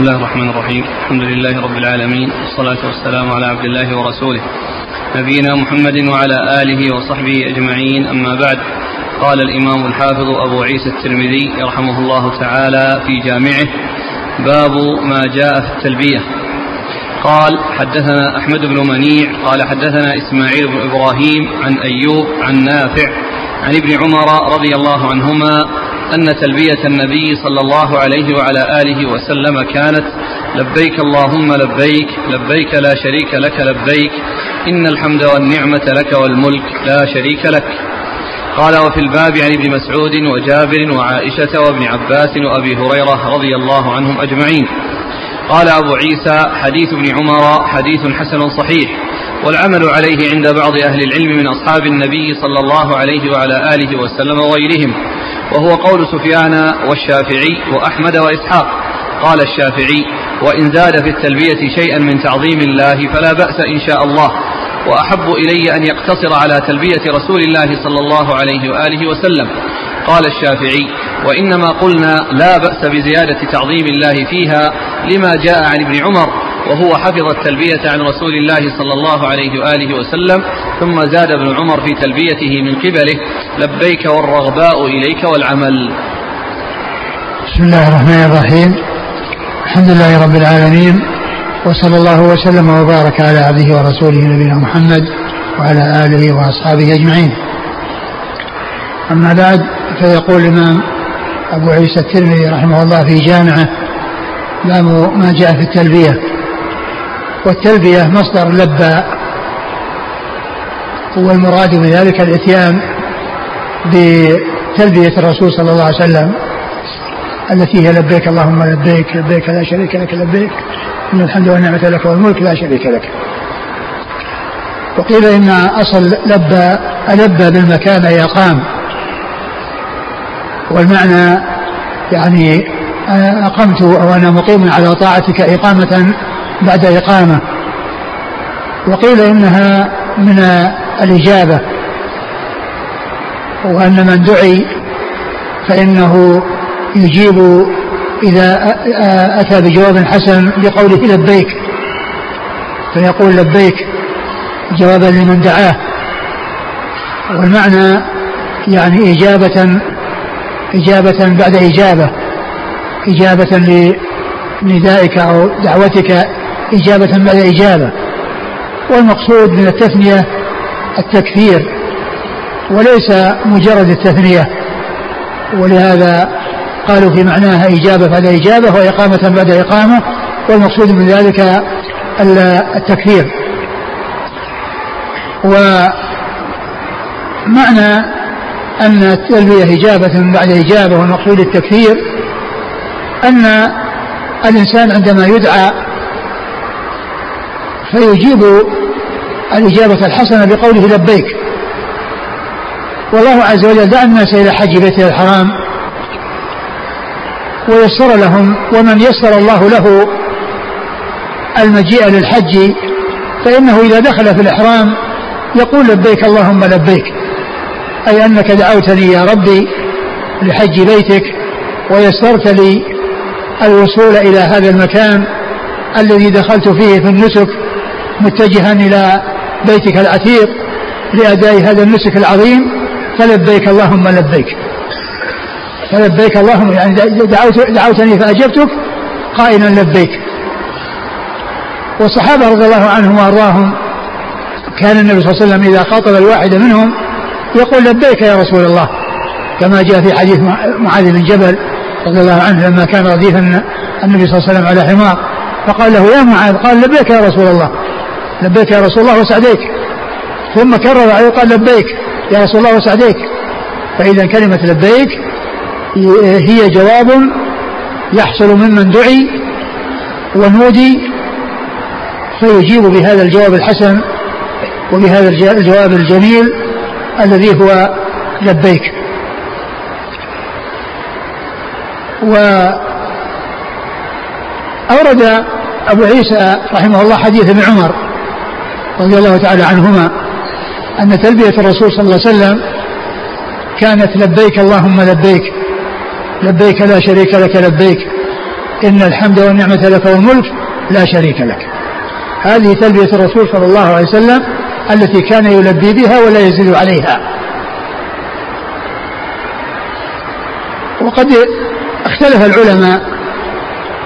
بسم الله الرحمن الرحيم الحمد لله رب العالمين والصلاة والسلام على عبد الله ورسوله نبينا محمد وعلى آله وصحبه أجمعين أما بعد قال الإمام الحافظ أبو عيسى الترمذي رحمه الله تعالى في جامعه باب ما جاء في التلبية قال حدثنا أحمد بن منيع قال حدثنا إسماعيل بن إبراهيم عن أيوب عن نافع عن ابن عمر رضي الله عنهما أن تلبية النبي صلى الله عليه وعلى آله وسلم كانت لبيك اللهم لبيك لبيك لا شريك لك لبيك إن الحمد والنعمة لك والملك لا شريك لك. قال وفي الباب عن ابن مسعود وجابر وعائشة وابن عباس وأبي هريرة رضي الله عنهم أجمعين. قال أبو عيسى حديث ابن عمر حديث حسن صحيح والعمل عليه عند بعض أهل العلم من أصحاب النبي صلى الله عليه وعلى آله وسلم وغيرهم. وهو قول سفيان والشافعي وأحمد وإسحاق. قال الشافعي وإن زاد في التلبية شيئا من تعظيم الله فلا بأس إن شاء الله وأحب إلي أن يقتصر على تلبية رسول الله صلى الله عليه وآله وسلم. قال الشافعي وإنما قلنا لا بأس بزيادة تعظيم الله فيها لما جاء عن ابن عمر وهو حفظ التلبية عن رسول الله صلى الله عليه وآله وسلم ثم زاد ابن عمر في تلبيته من قبله لبيك والرغباء إليك والعمل. بسم الله الرحمن الرحيم. الحمد لله رب العالمين وصلى الله وسلم وبارك على عبده ورسوله نبينا محمد وعلى آله وأصحابه أجمعين. أما بعد فيقول الإمام أبو عيسى الترمذي رحمه الله في جامعه باب ما جاء في التلبية. والتلبية مصدر لبى والمراد بذلك الإتيان بتلبية الرسول صلى الله عليه وسلم التي هي لبيك اللهم لبيك لبيك لا شريك لك لبيك إن الحمد والنعمة لك والملك لا شريك لك. وقيل إن أصل لبى ألبى بالمكان أي أقام. والمعنى يعني أقمت أو أنا مقيم على طاعتك إقامة بعد إقامة وقيل إنها من الإجابة وأن من دعي فإنه يجيب إذا أتى بجواب حسن بقوله لبيك فيقول لبيك جوابا لمن دعاه. والمعنى يعني إجابة إجابة بعد إجابة إجابة لندائك أو دعوتك إجابة بعد إجابة. والمقصود من التثنية التكثير وليس مجرد التثنية. ولهذا قالوا في معناها إجابة بعد إجابة وإقامة بعد إقامة والمقصود من ذلك التكثير ومعنى أن التلبية إجابة بعد إجابة والمقصود التكثير أن الإنسان عندما يدعى فيجيب الإجابة الحسنة بقوله لبيك. والله عز وجل دعا الناس إلى حج بيته الحرام ويسر لهم ومن يسر الله له المجيء للحج فإنه إذا دخل في الإحرام يقول لبيك اللهم لبيك أي أنك دعوتني يا ربي لحج بيتك ويسرت لي الوصول إلى هذا المكان الذي دخلت فيه في النسك متجها إلى بيتك العتيق لأداء هذا النسك العظيم. فلبيك اللهم لبيك. فلبيك اللهم يعني دعوت دعوتني فأجبتك قائلا لبيك. والصحابة رضي الله عنهم وأرضاهم كان النبي صلى الله عليه وسلم إذا خاطب الواحد منهم يقول لبيك يا رسول الله كما جاء في حديث معاذ بن جبل رضي الله عنه لما كان رديف النبي صلى الله عليه وسلم على حمار فقال له يا معاذ قال لبيك يا رسول الله. لبيك يا رسول الله وسعديك. ثم كرر عليه قال لبيك يا رسول الله وسعديك. فإذا كلمة لبيك هي جواب يحصل ممن دعي ونودي فيجيب بهذا الجواب الحسن وبهذا الجواب الجميل الذي هو لبيك. وأورد أبو عيسى رحمه الله حديث ابن عمر رضي الله تعالى عنهما أن تلبية الرسول صلى الله عليه وسلم كانت لبيك اللهم لبيك لبيك لا شريك لك لبيك إن الحمد والنعمة لك والملك لا شريك لك. هذه تلبية الرسول صلى الله عليه وسلم التي كان يلبي بها ولا يزيد عليها. وقد اختلف العلماء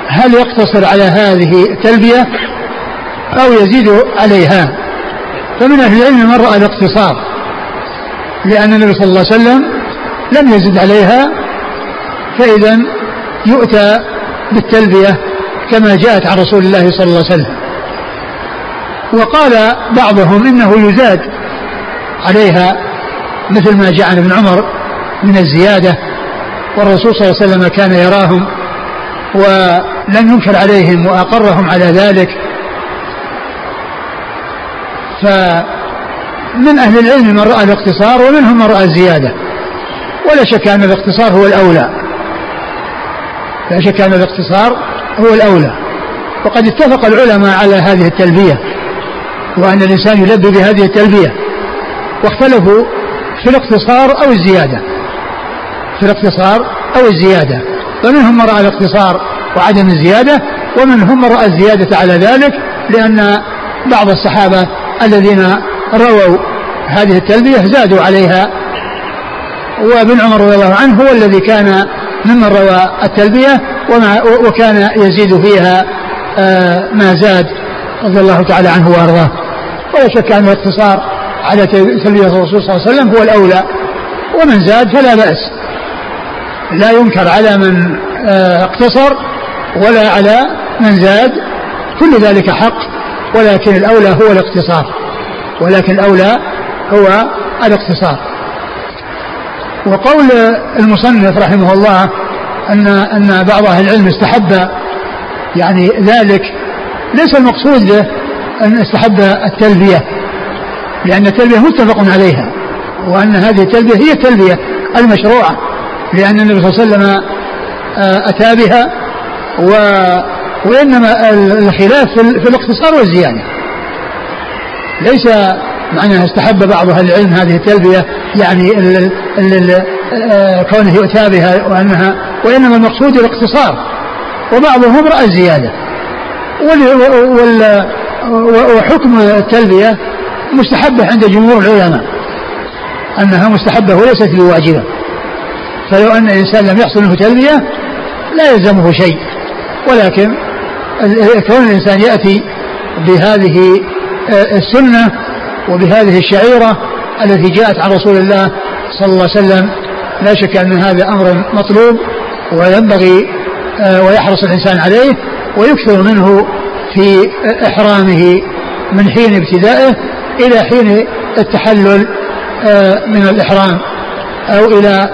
هل يقتصر على هذه التلبية أو يزيد عليها. فمن أهل العلم من رأى الاقتصار لأن النبي صلى الله عليه وسلم لم يزد عليها فإذا يؤتى بالتلبية كما جاءت عن رسول الله صلى الله عليه وسلم. وقال بعضهم إنه يزاد عليها مثل ما جاء عن ابن عمر من الزيادة والرسول صلى الله عليه وسلم كان يراهم ولم ينكر عليهم وأقرهم على ذلك. فمن أهل العلم من رأى الاقتصار ومنهم من رأى الزيادة. ولا شك أن الاقتصار هو الأولى. لا شك أن الاقتصار هو الأولى. وقد اتفق العلماء على هذه التلبية وأن الإنسان يلبي بهذه التلبية. واختلفوا في الاقتصار أو الزيادة. في الاقتصار أو الزيادة. فمنهم من رأى الاقتصار وعدم الزيادة ومنهم من رأى الزيادة على ذلك لأن بعض الصحابة الذين رووا هذه التلبية زادوا عليها. وابن عمر رضي الله عنه هو الذي كان ممن روى التلبية ومع وكان يزيد فيها آه، ما زاد رضي الله تعالى عنه وأرضاه. ولا شك أن الاقتصار على تلبية الرسول صلى الله عليه وسلم هو الأولى. ومن زاد فلا بأس. لا ينكر على من آه، اقتصر ولا على من زاد. كل ذلك حق. ولكن الأولى هو الاقتصار ولكن الأولى هو الاقتصار وقول المصنف رحمه الله أن أن بعض أهل العلم استحب يعني ذلك ليس المقصود به أن استحب التلبية لأن التلبية متفق عليها وأن هذه التلبية هي التلبية المشروعة لأن النبي صلى الله عليه وسلم آه، أتى بها و وإنما الخلاف في الاقتصار والزيادة ليس معناها استحب بعض أهل العلم هذه التلبية يعني آه، كونه يؤتى بها وأنها وإنما المقصود الاقتصار. وبعضهم رأى الزيادة. وحكم التلبية مستحبة عند جمهور العلماء. أنها مستحبة وليست بواجبة فلو أن الإنسان لم يحصل له تلبية لا يلزمه شيء. ولكن كون الإنسان يأتي بهذه آه، السنة وبهذه الشعيرة التي جاءت عن رسول الله صلى الله عليه وسلم لا شك أن هذا أمر مطلوب وينبغي آه، ويحرص الإنسان عليه ويكثر منه في إحرامه من حين ابتدائه إلى حين التحلل آه، من الإحرام أو إلى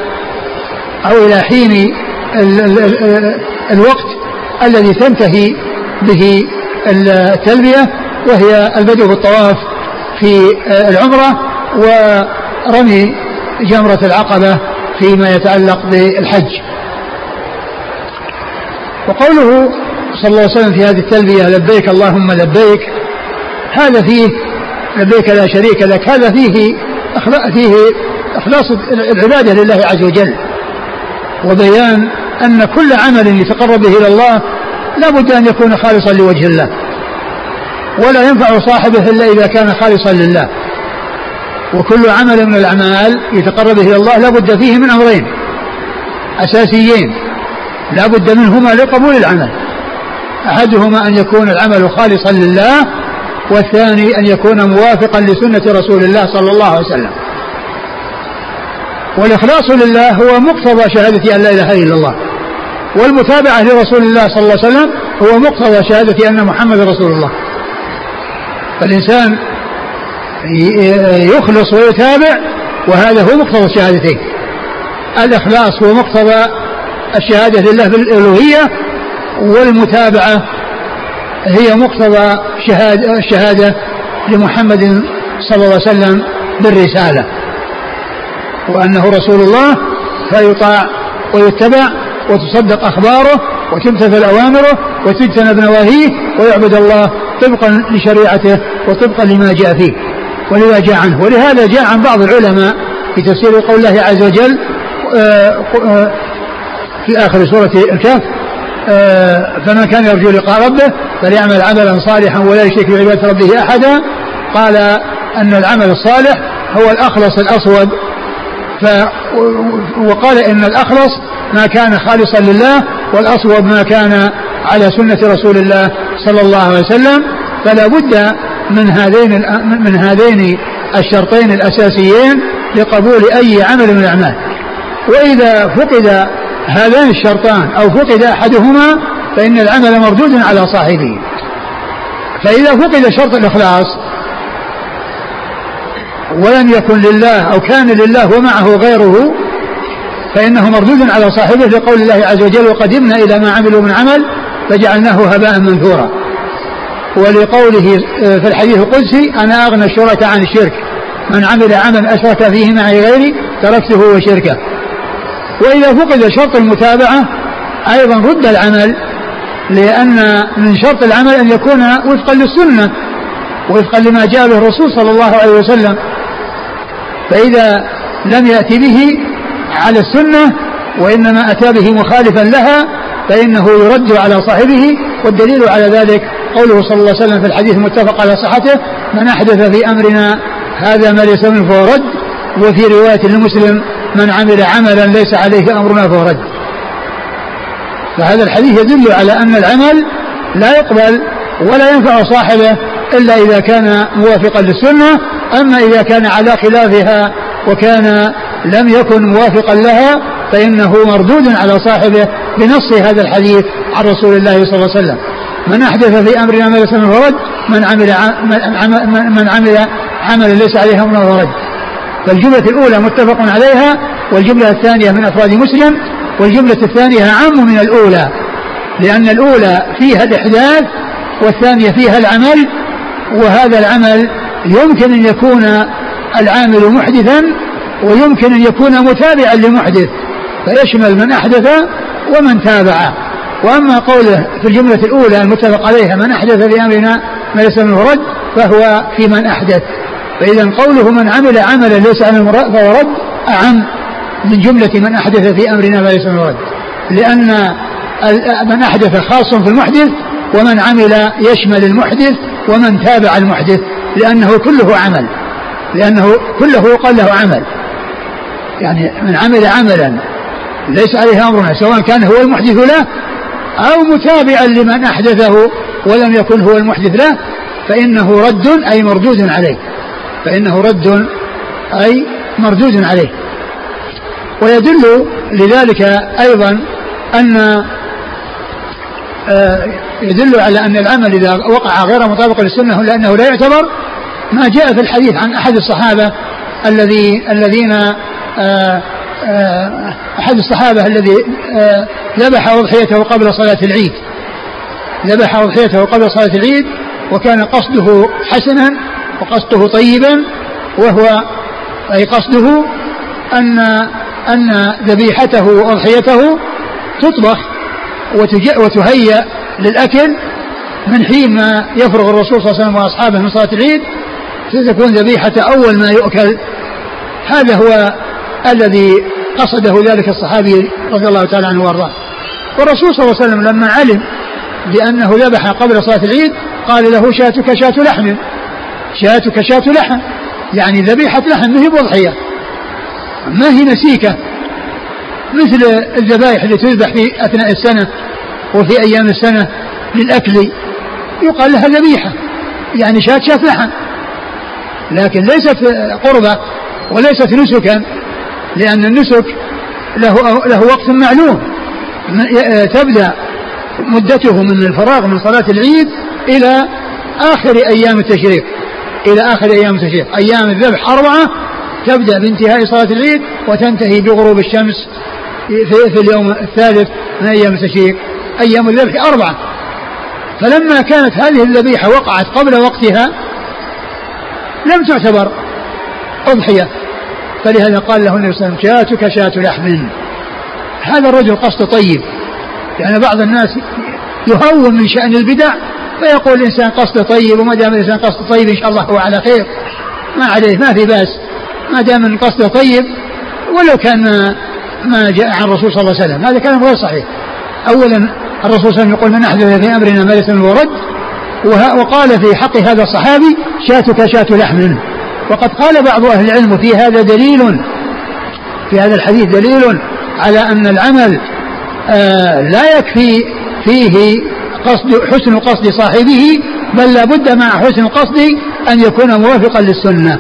أو إلى حين ال ال ال الوقت الذي تنتهي به التلبية وهي البدء بالطواف في العمرة ورمي جمرة العقبة فيما يتعلق بالحج. وقوله صلى الله عليه وسلم في هذه التلبية لبيك اللهم لبيك هذا فيه لبيك لا شريك لك هذا فيه فيه إخلاص العبادة لله عز وجل. وبيان أن كل عمل يتقرب به إلى الله لا بد أن يكون خالصا لوجه الله. ولا ينفع صاحبه إلا إذا كان خالصا لله. وكل عمل من الأعمال يتقرب إلى الله لا بد فيه من أمرين. أساسيين. لا بد منهما لقبول العمل. أحدهما أن يكون العمل خالصا لله والثاني أن يكون موافقا لسنة رسول الله صلى الله عليه وسلم. والإخلاص لله هو مقتضى شهادة أن لا إله إلا الله. والمتابعة لرسول الله صلى الله عليه وسلم هو مقتضى شهادة أن محمد رسول الله. فالإنسان يخلص ويتابع وهذا هو مقتضى الشهادتين الإخلاص هو مقتضى الشهادة لله بالألوهية والمتابعة هي مقتضى شهادة, الشهادة لمحمد صلى الله عليه وسلم بالرسالة. وأنه رسول الله فيطاع ويتبع وتصدق أخباره وتمتثل أوامره وتجتنب نواهيه ويعبد الله طبقا لشريعته وطبقا لما جاء فيه. ولذا جاء عنه. ولهذا جاء عن بعض العلماء في تفسير قول الله عز وجل آه، في آخر سورة الكهف آه، فمن كان يرجو لقاء ربه فليعمل عملا صالحا ولا يشرك بعبادة ربه أحدا. قال أن العمل الصالح هو الأخلص الأصوب ف وقال إن الأخلص ما كان خالصا لله والأصوب ما كان على سنة رسول الله صلى الله عليه وسلم فلا بد من هذين من هذين الشرطين الأساسيين لقبول أي عمل من الأعمال. وإذا فقد هذان الشرطان أو فقد أحدهما فإن العمل مردود على صاحبه. فإذا فقد شرط الإخلاص ولم يكن لله أو كان لله ومعه غيره فإنه مردود على صاحبه لقول الله عز وجل وقدمنا إلى ما عملوا من عمل فجعلناه هباء منثورا. ولقوله آه، في الحديث القدسي أنا أغنى الشركاء عن الشرك من عمل عملا أشرك فيه معي غيري تركته وشركه. وإذا فقد شرط المتابعة أيضا رد العمل لأن من شرط العمل أن يكون وفقا للسنة وفقا لما جاء به الرسول صلى الله عليه وسلم. فإذا لم يأتي به على السنة وإنما أتى به مخالفا لها فإنه يرد على صاحبه والدليل على ذلك قوله صلى الله عليه وسلم في الحديث المتفق على صحته من أحدث في أمرنا هذا ما ليس منه فهو رد وفي رواية لمسلم من عمل عملا ليس عليه أمرنا فهو رد. فهذا الحديث يدل على أن العمل لا يقبل ولا ينفع صاحبه إلا إذا كان موافقا للسنة أما إذا كان على خلافها وكان لم يكن موافقا لها فإنه مردود على صاحبه بنص هذا الحديث عن رسول الله صلى الله عليه وسلم. من أحدث في أمرنا ما ليس منه رد من عمل من عمل عملا ليس عليه أمرنا رد فالجملة الأولى متفق عليها والجملة الثانية من أفراد مسلم والجملة الثانية أعم من الأولى. لأن الأولى فيها الإحداث والثانية فيها العمل وهذا العمل يمكن أن يكون العامل محدثا ويمكن أن يكون متابعا لمحدث فيشمل من أحدث ومن تابع. وأما قوله في الجملة الأولى المتفق عليها من أحدث بأمرنا ما ليس منه رد فهو في من أحدث. فإذا قوله من عمل عملا ليس على فهو رد أعم من جملة من أحدث في أمرنا ما ليس منه رد لأن من أحدث خاص في المحدث ومن عمل يشمل المحدث ومن تابع المحدث. لأنه كله عمل. لأنه كله يقال له عمل. يعني من عمل عملا ليس عليه أمرنا سواء كان هو المحدث له أو متابعا لمن أحدثه ولم يكن هو المحدث له فإنه رد أي مردود عليه. فإنه رد أي مردود عليه. ويدل لذلك أيضا أن يدل على أن العمل إذا وقع غير مطابق للسنة لأنه لا يعتبر ما جاء في الحديث عن أحد الصحابة الذي الذين آه، آه، أحد الصحابة الذي ذبح أضحيته قبل صلاة العيد. ذبح أضحيته قبل صلاة العيد وكان قصده حسنا وقصده طيبا وهو أي قصده أن أن ذبيحته وأضحيته تطبخ وتهيأ للأكل من حين ما يفرغ الرسول صلى الله عليه وسلم وأصحابه من صلاة العيد ستكون ذبيحة أول ما يؤكل. هذا هو الذي قصده ذلك الصحابي رضي الله تعالى عنه وأرضاه. والرسول صلى الله عليه وسلم لما علم بأنه ذبح قبل صلاة العيد قال له شاتك شاة لحم. شاتك شاة لحم. يعني ذبيحة لحم ما هي بضحية. ما هي نسيكة. مثل الذبائح اللي تذبح في أثناء السنة وفي أيام السنة للأكل يقال لها ذبيحة يعني شاة شاة لحم لكن ليست قربة وليست نسكا لأن النسك له له وقت معلوم. تبدأ مدته من الفراغ من صلاة العيد إلى آخر أيام التشريق. إلى آخر أيام التشريق. أيام الذبح أربعة تبدأ بانتهاء صلاة العيد وتنتهي بغروب الشمس في, اليوم الثالث من أيام التشريق. أيام الذبح أربعة. فلما كانت هذه الذبيحة وقعت قبل وقتها لم تعتبر أضحية. فلهذا قال له النبي صلى الله عليه وسلم شاتك شاة لحم. هذا الرجل قصده طيب. يعني بعض الناس يهون من شأن البدع فيقول الإنسان قصده طيب وما دام الإنسان قصده طيب إن شاء الله هو على خير. ما عليه ما في بأس. ما دام قصده طيب ولو كان ما جاء عن الرسول صلى الله عليه وسلم. هذا كلام غير صحيح. أولا الرسول صلى الله عليه وسلم يقول من أحدث في أمرنا ما ليس منه ورد وقال في حق هذا الصحابي شاتك شات لحم. وقد قال بعض أهل العلم في هذا دليل في هذا الحديث دليل على أن العمل آه لا يكفي فيه قصد حسن قصد صاحبه بل لا بد مع حسن القصد أن يكون موافقا للسنة.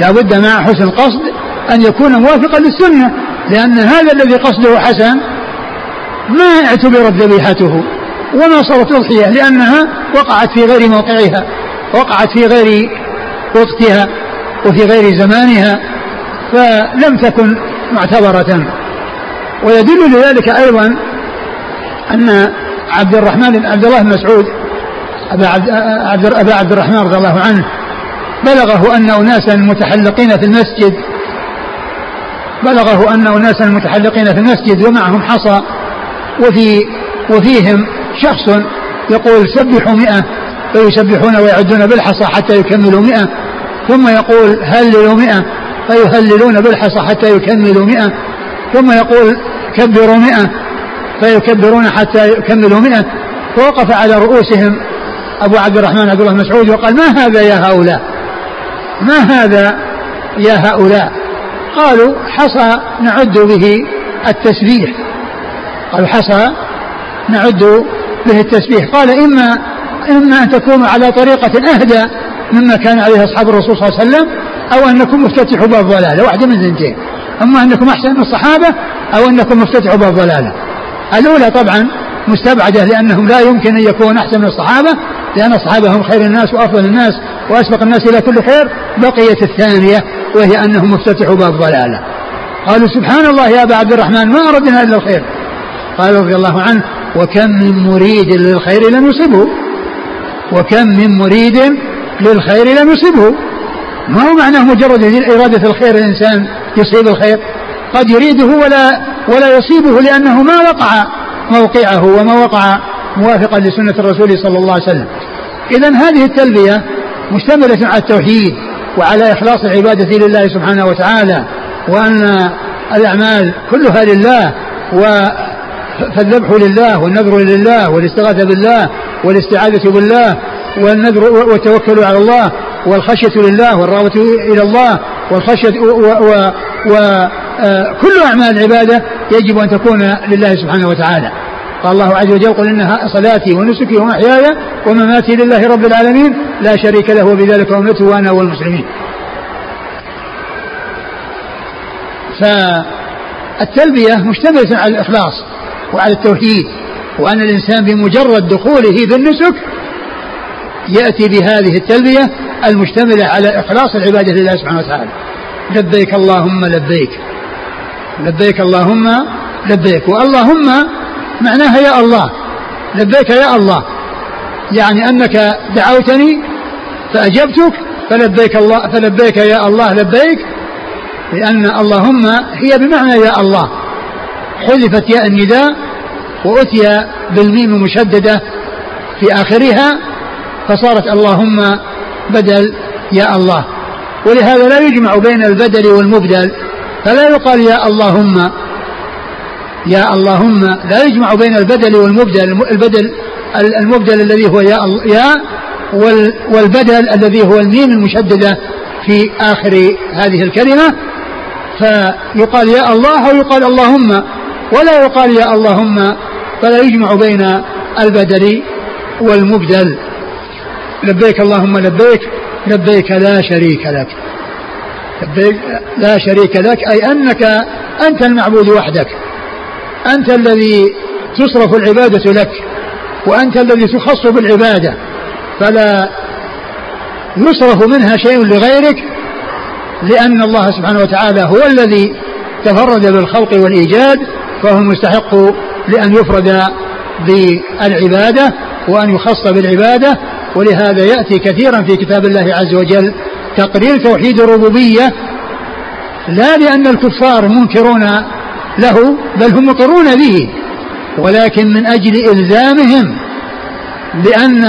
لا بد مع حسن القصد أن يكون موافقا للسنة لأن هذا الذي قصده حسن ما اعتبرت ذبيحته وما صارت أضحية لأنها وقعت في غير موقعها وقعت في غير وقتها وفي غير زمانها فلم تكن معتبرة. ويدل لذلك أيضا أن عبد الرحمن عبد الله بن مسعود أبا عبد, أبا عبد الرحمن رضي الله عنه بلغه أن أناسا متحلقين في المسجد بلغه أن أناسا متحلقين في المسجد ومعهم حصى وفي وفيهم شخص يقول سبحوا مئة فيسبحون ويعدون بالحصى حتى يكملوا مئة ثم يقول هللوا مئة فيهللون بالحصى حتى يكملوا مئة ثم يقول كبروا مئة فيكبرون حتى يكملوا مئة. فوقف على رؤوسهم أبو عبد الرحمن عبد الله مسعود وقال ما هذا يا هؤلاء؟ ما هذا يا هؤلاء؟ قالوا حصى نعد به التسبيح. قالوا حصى نعد به التسبيح. قال إما إما أن تكونوا على طريقة أهدى مما كان عليه أصحاب الرسول صلى الله عليه وسلم أو أنكم مفتتحوا باب ضلالة واحدة من اثنتين. أما أنكم أحسن من الصحابة أو أنكم مفتتحوا باب ضلالة الأولى طبعا مستبعدة لأنهم لا يمكن أن يكونوا أحسن من الصحابة لأن الصحابة هم خير الناس وأفضل الناس وأسبق الناس إلى كل خير بقيت الثانية وهي أنهم مفتتحوا باب ضلالة قالوا سبحان الله يا أبا عبد الرحمن ما أردنا إلا الخير. قال رضي الله عنه وكم من مريد للخير لم يصبه وكم من مريد للخير لم يصبه ما هو معناه مجرد إرادة الخير الإنسان يصيب الخير؟ قد يريده ولا ولا يصيبه لأنه ما وقع موقعه وما وقع موافقا لسنة الرسول صلى الله عليه وسلم. إذا هذه التلبية مشتملة على التوحيد وعلى إخلاص العبادة لله سبحانه وتعالى وأن الأعمال كلها لله و فالذبح لله والنذر لله والاستغاثة بالله والاستعاذة بالله والنذر والتوكل على الله والخشية لله والرغبة إلى الله والخشية وكل آه، أعمال العبادة يجب أن تكون لله سبحانه وتعالى. قال الله عز وجل قل إن صلاتي ونسكي ومحياي ومماتي لله رب العالمين لا شريك له وبذلك أمرته وأنا والمسلمين. فالتلبية مشتملة على الإخلاص وعلى التوحيد وأن الإنسان بمجرد دخوله في النسك يأتي بهذه التلبية المشتملة على إخلاص العبادة لله سبحانه وتعالى. لبيك اللهم لبيك لبيك اللهم لبيك واللهم معناها يا الله. لبيك يا الله. يعني أنك دعوتني فأجبتك فلبيك الله فلبيك يا الله لبيك لأن اللهم هي بمعنى يا الله. حذفت ياء النداء وأتي بالميم المشددة في آخرها فصارت اللهم بدل يا الله. ولهذا لا يجمع بين البدل والمبدل فلا يقال يا اللهم. يا اللهم لا يجمع بين البدل والمبدل البدل المبدل الذي هو يا يا والبدل الذي هو الميم المشددة في آخر هذه الكلمة. فيقال يا الله أو يقال اللهم. ولا يقال يا اللهم فلا يجمع بين البدل والمبدل. لبيك اللهم لبيك لبيك لا شريك لك. لبيك لا شريك لك أي أنك أنت المعبود وحدك. أنت الذي تصرف العبادة لك وأنت الذي تخص بالعبادة فلا يصرف منها شيء لغيرك لأن الله سبحانه وتعالى هو الذي تفرد بالخلق والإيجاد فهو مستحق لأن يفرد بالعبادة وأن يخص بالعبادة ولهذا يأتي كثيرا في كتاب الله عز وجل تقرير توحيد الربوبية لا لأن الكفار منكرون له بل هم مقرون به ولكن من أجل إلزامهم بأن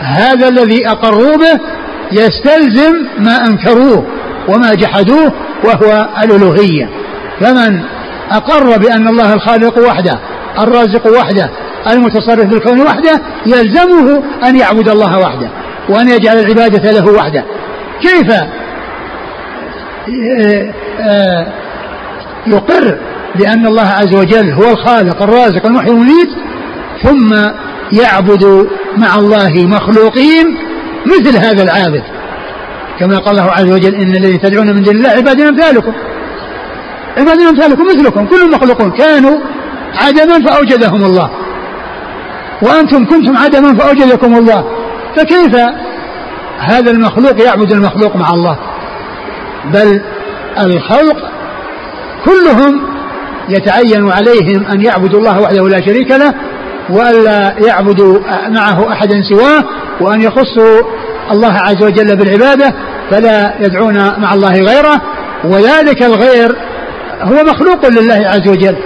هذا الذي أقروا به يستلزم ما أنكروه وما جحدوه وهو الألوهية. فمن أقر بأن الله الخالق وحده الرازق وحده المتصرف بالكون وحده يلزمه أن يعبد الله وحده وأن يجعل العبادة له وحده. كيف؟ آه، آه، يقر بأن الله عز وجل هو الخالق الرازق المحيي المميت ثم يعبد مع الله مخلوقين مثل هذا العابد. كما قال الله عز وجل إن الذي تدعون من دون الله عباد أمثالكم عباد أمثالكم مثلكم كلهم مخلوقون كانوا عدما فأوجدهم الله. وأنتم كنتم عدما فأوجدكم الله. فكيف هذا المخلوق يعبد المخلوق مع الله؟ بل الخلق كلهم يتعين عليهم أن يعبدوا الله وحده لا شريك له وألا يعبدوا معه أحدا سواه وأن يخصوا الله عز وجل بالعبادة فلا يدعون مع الله غيره. وذلك الغير هو مخلوق لله عز وجل.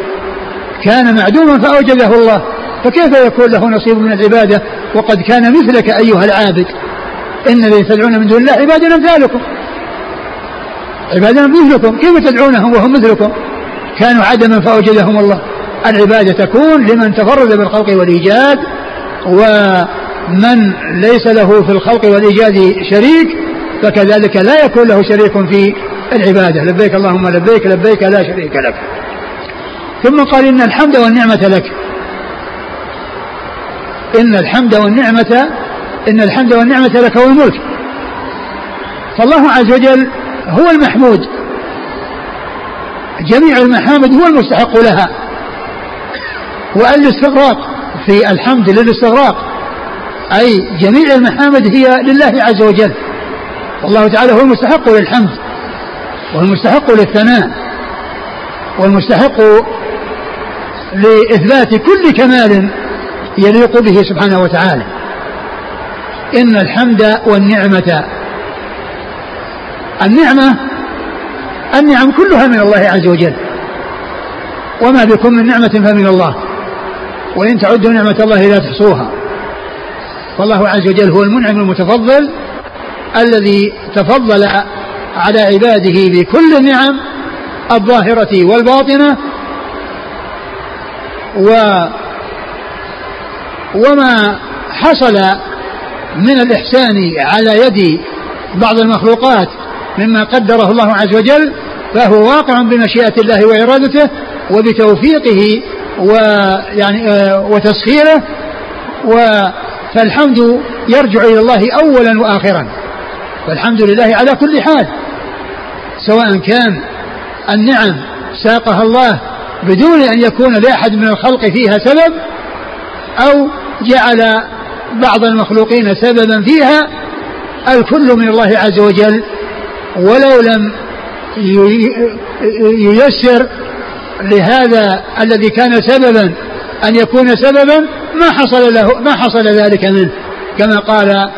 كان معدوما فأوجده الله فكيف يكون له نصيب من العبادة؟ وقد كان مثلك أيها العابد. إن الذي تدعون من دون الله عباد أمثالكم عباد مثلكم كيف تدعونهم وهم مثلكم؟ كانوا عدما فأوجدهم الله. العبادة تكون لمن تفرد بالخلق والإيجاد ومن ليس له في الخلق والإيجاد شريك فكذلك لا يكون له شريك في العبادة. لبيك اللهم لبيك لبيك لا شريك لك. ثم قال إن الحمد والنعمة لك. إن الحمد والنعمة إن الحمد والنعمة لك والملك. فالله عز وجل هو المحمود. جميع المحامد هو المستحق لها. والاستغراق في الحمد للاستغراق. أي جميع المحامد هي لله عز وجل. والله تعالى هو المستحق للحمد والمستحق للثناء والمستحق لإثبات كل كمال يليق به سبحانه وتعالى. إن الحمد والنعمة النعمة النعم كلها من الله عز وجل. وما بكم من نعمة فمن الله. وإن تعدوا نعمة الله لا تحصوها. فالله عز وجل هو المنعم المتفضل الذي تفضل على عباده بكل النعم الظاهرة والباطنة. و وما حصل من الإحسان على يد بعض المخلوقات مما قدره الله عز وجل فهو واقع بمشيئة الله وإرادته وبتوفيقه ويعني آه، وتسخيره و فالحمد يرجع إلى الله أولا وآخرا. والحمد لله على كل حال. سواء كان النعم ساقها الله بدون أن يكون لأحد من الخلق فيها سبب أو جعل بعض المخلوقين سببا فيها الكل من الله عز وجل ولو لم ييسر لهذا الذي كان سببا أن يكون سببا ما حصل له ما حصل ذلك منه. كما قال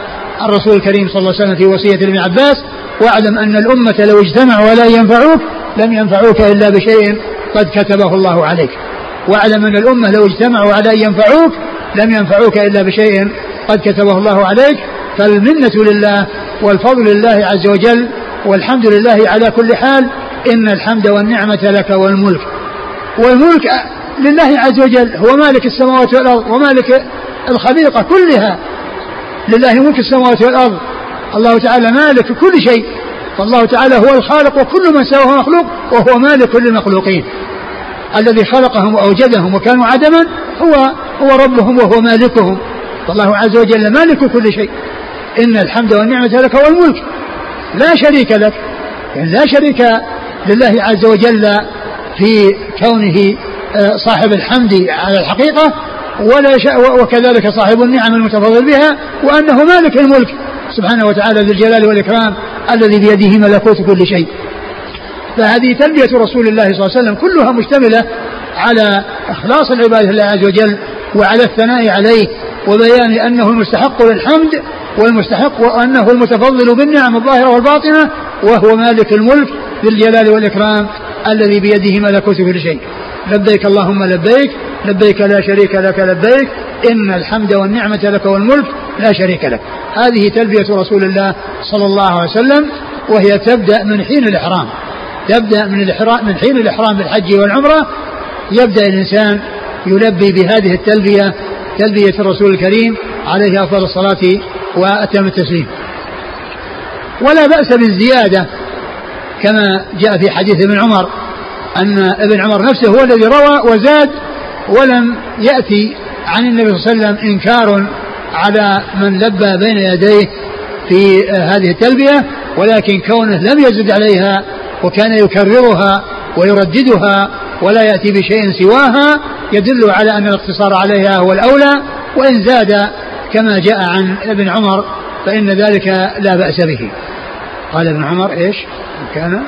الرسول الكريم صلى الله عليه وسلم في وصية ابن عباس واعلم أن الأمة لو اجتمعوا ولا ينفعوك لم ينفعوك إلا بشيء قد كتبه الله عليك. واعلم أن الأمة لو اجتمعوا على أن ينفعوك لم ينفعوك إلا بشيء قد كتبه الله عليك. فالمنة لله والفضل لله عز وجل والحمد لله على كل حال إن الحمد والنعمة لك والملك. والملك لله عز وجل هو مالك السماوات والأرض ومالك الخليقة كلها. لله ملك السماوات والأرض. الله تعالى مالك كل شيء. فالله تعالى هو الخالق وكل من سواه مخلوق وهو مالك كل المخلوقين الذي خلقهم وأوجدهم وكانوا عدما هو هو ربهم وهو مالكهم. فالله عز وجل مالك كل شيء. إن الحمد والنعمة لك والملك. لا شريك لك. يعني لا شريك لله عز وجل في كونه آه، صاحب الحمد على الحقيقة ولا وكذلك صاحب النعم المتفضل بها وأنه مالك الملك سبحانه وتعالى ذي الجلال والإكرام الذي بيده ملكوت كل شيء. فهذه تلبية رسول الله صلى الله عليه وسلم كلها مشتملة على إخلاص العبادة لله عز وجل وعلى الثناء عليه وبيان أنه المستحق للحمد والمستحق وأنه المتفضل بالنعم الظاهرة والباطنة وهو مالك الملك ذي الجلال والإكرام الذي بيده ملكوت كل شيء. لبيك اللهم لبيك لبيك لا شريك لك لبيك إن الحمد والنعمة لك والملك لا شريك لك. هذه تلبية رسول الله صلى الله عليه وسلم وهي تبدأ من حين الإحرام. تبدأ من الإحرام من حين الإحرام بالحج والعمرة. يبدأ الإنسان يلبي بهذه التلبية تلبية الرسول الكريم عليه أفضل الصلاة وأتم التسليم. ولا بأس بالزيادة كما جاء في حديث ابن عمر أن ابن عمر نفسه هو الذي روى وزاد ولم يأتي عن النبي صلى الله عليه وسلم إنكار على من لبى بين يديه في هذه التلبية ولكن كونه لم يزد عليها وكان يكررها ويرددها ولا يأتي بشيء سواها يدل على أن الاقتصار عليها هو الأولى وإن زاد كما جاء عن ابن عمر فإن ذلك لا بأس به. قال ابن عمر إيش؟ كان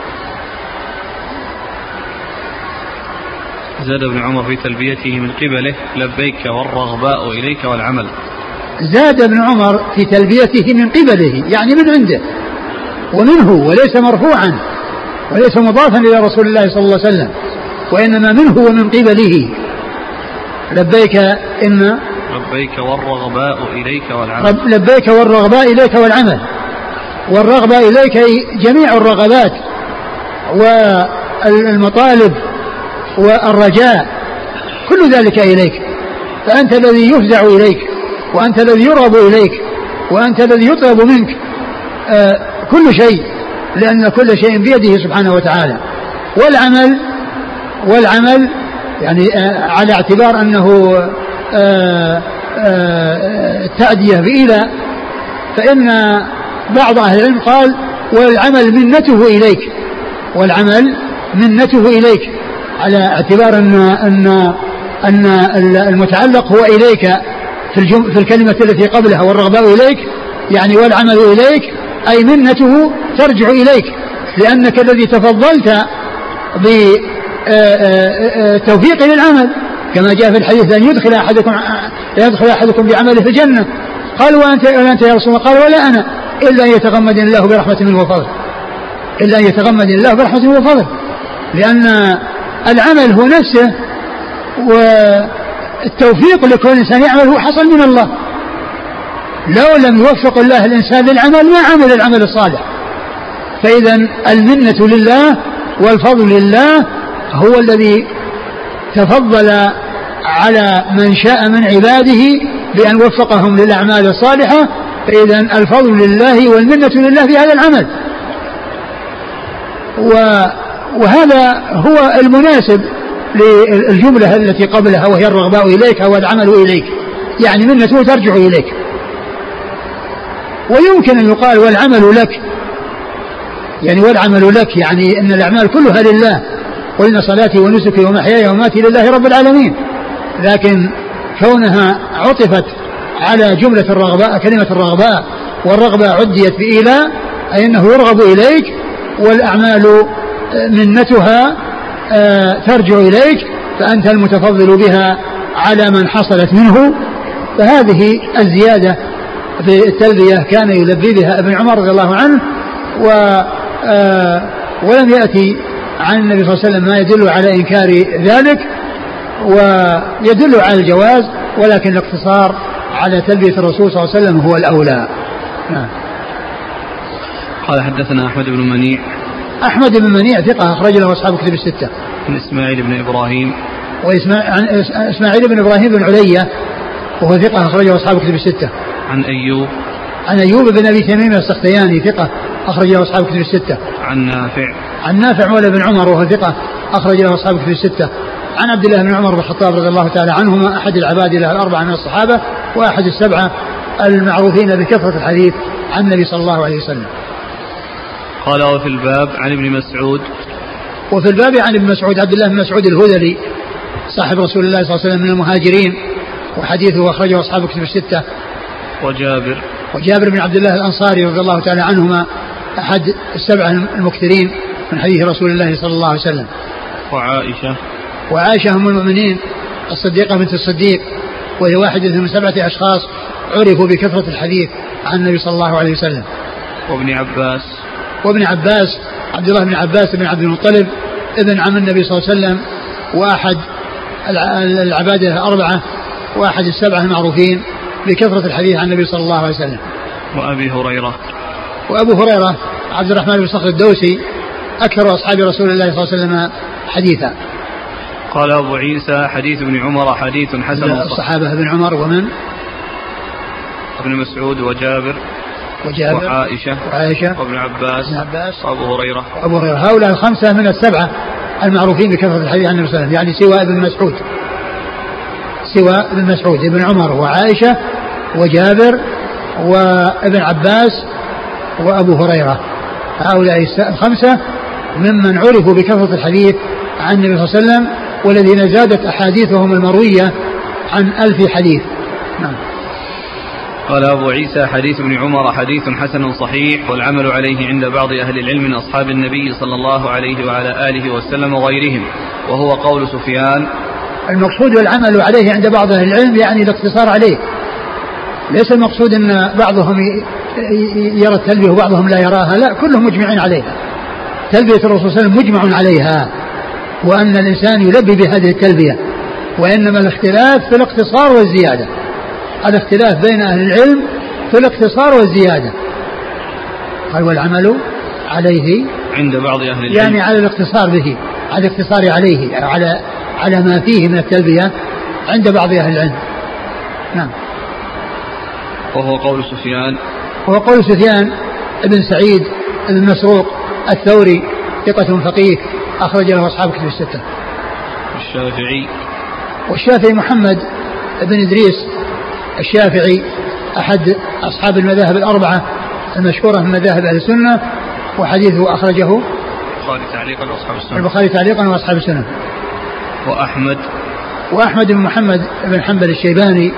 زاد ابن عمر في تلبيته من قبله لبيك والرغباء إليك والعمل. زاد ابن عمر في تلبيته من قبله يعني من عنده. ومنه وليس مرفوعا وليس مضافا إلى رسول الله صلى الله عليه وسلم وإنما منه ومن قبله. لبيك إن لبيك والرغباء إليك والعمل. لبيك والرغباء إليك والعمل. والرغبة إليك جميع الرغبات والمطالب والرجاء. كل ذلك إليك. فأنت الذي يفزع إليك وأنت الذي يرغب إليك وأنت الذي يطلب منك آه كل شيء لأن كل شيء بيده سبحانه وتعالى. والعمل والعمل يعني آه على اعتبار أنه آه آه تأدية بإلى فإن بعض أهل العلم قال والعمل منته إليك والعمل منته إليك. على اعتبار أن أن أن المتعلق هو إليك في الجم في الكلمة التي قبلها والرغباء إليك يعني والعمل إليك أي منته ترجع إليك لأنك الذي تفضلت بتوفيق للعمل. كما جاء في الحديث أن يدخل أحدكم يدخل أحدكم بعمله في الجنة. قال وأنت وأنت يا رسول الله؟ قال ولا أنا. إلا أن يتغمدني الله برحمة منه وفضل. إلا أن يتغمدني الله برحمة منه وفضل. لأن العمل هو نفسه والتوفيق لكل إنسان يعمل هو حصل من الله. لو لم يوفق الله الإنسان للعمل ما عمل العمل الصالح. فإذا المنة لله والفضل لله هو الذي تفضل على من شاء من عباده بأن وفقهم للأعمال الصالحة فإذا الفضل لله والمنة لله في هذا العمل. وهذا هو المناسب للجملة التي قبلها وهي الرغباء إليك والعمل إليك. يعني منته ترجع إليك. ويمكن أن يقال والعمل لك. يعني والعمل لك يعني أن الأعمال كلها لله قلنا صلاتي ونسكي ومحياي وماتي لله رب العالمين. لكن كونها عطفت على جملة الرغباء كلمة الرغباء والرغبة عديت بإيلاء أي أنه يرغب إليك والأعمال منتها آه، ترجع إليك فأنت المتفضل بها على من حصلت منه. فهذه الزيادة في التلبية كان يلبي بها ابن عمر رضي الله عنه و آه، ولم يأتي عن النبي صلى الله عليه وسلم ما يدل على إنكار ذلك. ويدل على الجواز ولكن الاقتصار على تلبية الرسول صلى الله عليه وسلم هو الأولى نعم قال حدثنا أحمد بن منيع أحمد بن منيع ثقة أخرج له أصحاب كتب الستة. عن إسماعيل بن إبراهيم. وإسماعيل بن إبراهيم بن علية وهو ثقة أخرجه أصحاب كتب الستة. عن أيوب. عن أيوب بن أبي تميم السختياني ثقة أخرج له أصحاب كتب الستة. عن نافع. عن نافع مولى بن عمر وهو ثقة أخرج له أصحاب كتب الستة. عن عبد الله بن عمر بن الخطاب رضي الله تعالى عنهما أحد العباد له الأربعة من الصحابة وأحد السبعة المعروفين بكثرة الحديث عن النبي صلى الله عليه وسلم. قال وفي الباب عن ابن مسعود. وفي الباب عن ابن مسعود عبد الله بن مسعود الهذلي صاحب رسول الله صلى الله عليه وسلم من المهاجرين وحديثه أخرجه أصحاب كتب الستة. وجابر. وجابر بن عبد الله الأنصاري رضي الله تعالى عنهما أحد السبعة المكثرين من حديث رسول الله صلى الله عليه وسلم. وعائشة. وعائشة أم المؤمنين الصديقة بنت الصديق وهي واحدة من سبعة أشخاص عرفوا بكثرة الحديث عن النبي صلى الله عليه وسلم وابن عباس وابن عباس عبد الله بن عباس بن عبد المطلب ابن عم النبي صلى الله عليه وسلم وأحد العبادة الأربعة وأحد السبعة المعروفين بكثرة الحديث عن النبي صلى الله عليه وسلم. وأبي هريرة. وأبو هريرة عبد الرحمن بن صخر الدوسي أكثر أصحاب رسول الله صلى الله عليه وسلم حديثا. قال أبو عيسى حديث ابن عمر حديث حسن الصحابة ابن عمر ومن؟ ابن مسعود وجابر وجابر وعائشة وعائشة وابن عباس وابن عباس وأبو هريرة. وأبو هريرة. هؤلاء الخمسة من السبعة المعروفين بكثرة الحديث عن النبي صلى الله عليه وسلم يعني سوى ابن مسعود. سوى ابن مسعود ابن عمر وعائشة وجابر وابن عباس وأبو هريرة. هؤلاء الخمسة ممن عرفوا بكثرة الحديث عن النبي صلى الله عليه وسلم والذين زادت أحاديثهم المروية عن ألف حديث. نعم. قال أبو عيسى حديث ابن عمر حديث حسن صحيح والعمل عليه عند بعض أهل العلم من أصحاب النبي صلى الله عليه وعلى آله وسلم وغيرهم وهو قول سفيان المقصود والعمل عليه عند بعض أهل العلم يعني الاقتصار عليه. ليس المقصود أن بعضهم يرى التلبية وبعضهم لا يراها لا كلهم مجمعين عليها. تلبية الرسول صلى الله عليه وسلم مجمع عليها. وأن الإنسان يلبي بهذه التلبية وإنما الاختلاف في الاقتصار والزيادة. الاختلاف بين أهل العلم في الاقتصار والزيادة. قال والعمل عليه عند بعض أهل العلم. يعني على الاقتصار به على الاقتصار عليه على على ما فيه من التلبية عند بعض أهل العلم. نعم. وهو قول سفيان. وهو قول سفيان بن سعيد بن مسروق الثوري ثقة فقيه. أخرج له أصحاب كتب الستة. الشافعي. والشافعي محمد بن إدريس. الشافعي أحد أصحاب المذاهب الأربعة المشهورة من مذاهب أهل السنة وحديثه أخرجه البخاري تعليقا وأصحاب السنة. البخاري تعليقا وأصحاب السنة. وأحمد. وأحمد بن محمد بن حنبل الشيباني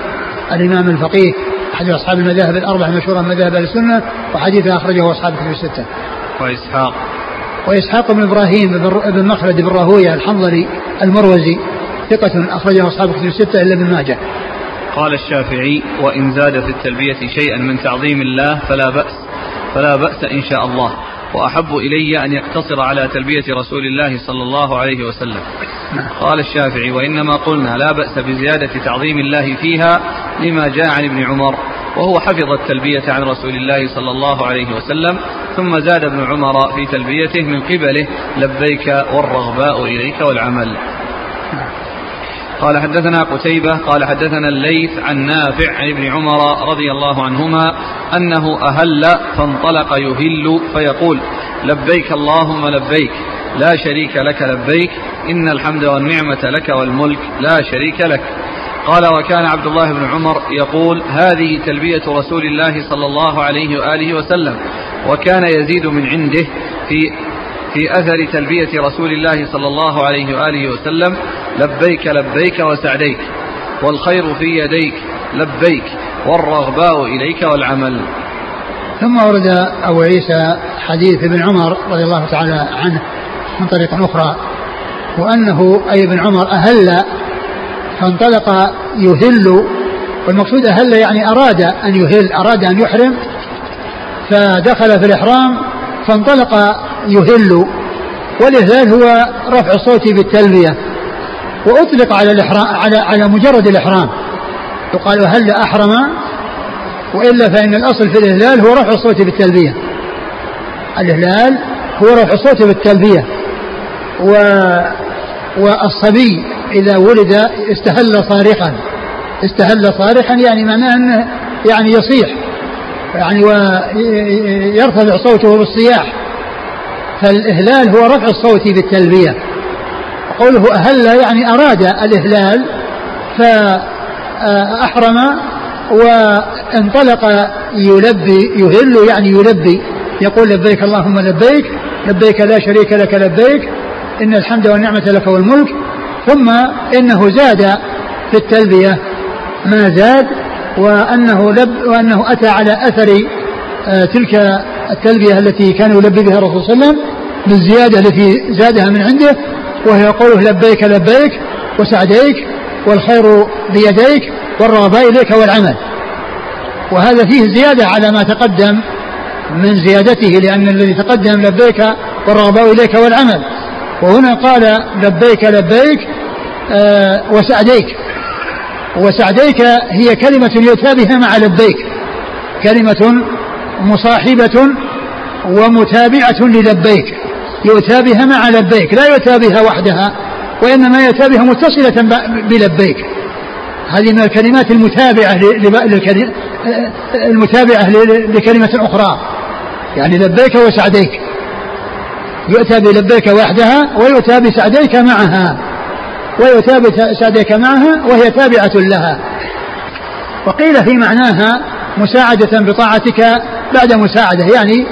الإمام الفقيه أحد أصحاب المذاهب الأربعة المشهورة من مذاهب أهل السنة وحديثه أخرجه أصحاب الكتب الستة. وإسحاق. وإسحاق بن إبراهيم بن مخلد بن راهوية الحنظلي المروزي ثقة أخرجه أصحاب الكتب الستة إلا ابن ماجه. قال الشافعي وإن زاد في التلبية شيئا من تعظيم الله فلا بأس فلا بأس إن شاء الله وأحب إلي أن يقتصر على تلبية رسول الله صلى الله عليه وسلم. قال الشافعي وإنما قلنا لا بأس بزيادة تعظيم الله فيها لما جاء عن ابن عمر وهو حفظ التلبية عن رسول الله صلى الله عليه وسلم ثم زاد ابن عمر في تلبيته من قبله لبيك والرغباء إليك والعمل. قال حدثنا قتيبة قال حدثنا الليث عن نافع عن ابن عمر رضي الله عنهما أنه أهل فانطلق يهل فيقول لبيك اللهم لبيك لا شريك لك لبيك إن الحمد والنعمة لك والملك لا شريك لك. قال وكان عبد الله بن عمر يقول هذه تلبية رسول الله صلى الله عليه وآله وسلم وكان يزيد من عنده في في أثر تلبية رسول الله صلى الله عليه وآله وسلم لبيك لبيك وسعديك والخير في يديك لبيك والرغباء إليك والعمل. ثم ورد أبو عيسى حديث ابن عمر رضي الله تعالى عنه من طريق أخرى وأنه أي ابن عمر أهل فانطلق يهل والمقصود أهل يعني أراد أن يهل أراد أن يحرم فدخل في الإحرام فانطلق يهل والإهلال هو رفع الصوت بالتلبية وأطلق على الإحرام على على مجرد الإحرام. يقال هل أحرم؟ وإلا فإن الأصل في الإهلال هو رفع الصوت بالتلبية. الإهلال هو رفع الصوت بالتلبية و والصبي إذا ولد استهل صارخا. استهل صارخا يعني معناه أنه يعني يصيح. يعني ويرتفع صوته بالصياح. فالإهلال هو رفع الصوت بالتلبية. قوله أهل يعني أراد الإهلال فأحرم وانطلق يلبي يهل يعني يلبي. يقول لبيك اللهم لبيك لبيك لا شريك لك لبيك إن الحمد والنعمة لك والملك. ثم إنه زاد في التلبية. ما زاد وأنه لب وأنه أتى على أثر آه، تلك التلبية التي كان يلبي بها الرسول صلى الله عليه وسلم بالزيادة التي زادها من عنده وهي قوله لبيك لبيك وسعديك والخير بيديك والرغباء إليك والعمل. وهذا فيه زيادة على ما تقدم من زيادته لأن الذي تقدم لبيك والرغباء إليك والعمل. وهنا قال لبيك لبيك آه وسعديك. وسعديك هي كلمة يؤتى بها مع لبيك. كلمة مصاحبة ومتابعة للبيك. يؤتى بها مع لبيك لا يؤتى بها وحدها وإنما يأتى بها متصلة بلبيك. هذه من الكلمات المتابعة المتابعة لكلمة أخرى. يعني لبيك وسعديك. يؤتى بلبيك وحدها ويؤتى بسعديك معها. ويؤتى بسعديك معها وهي تابعة لها. وقيل في معناها مساعدة بطاعتك بعد مساعدة يعني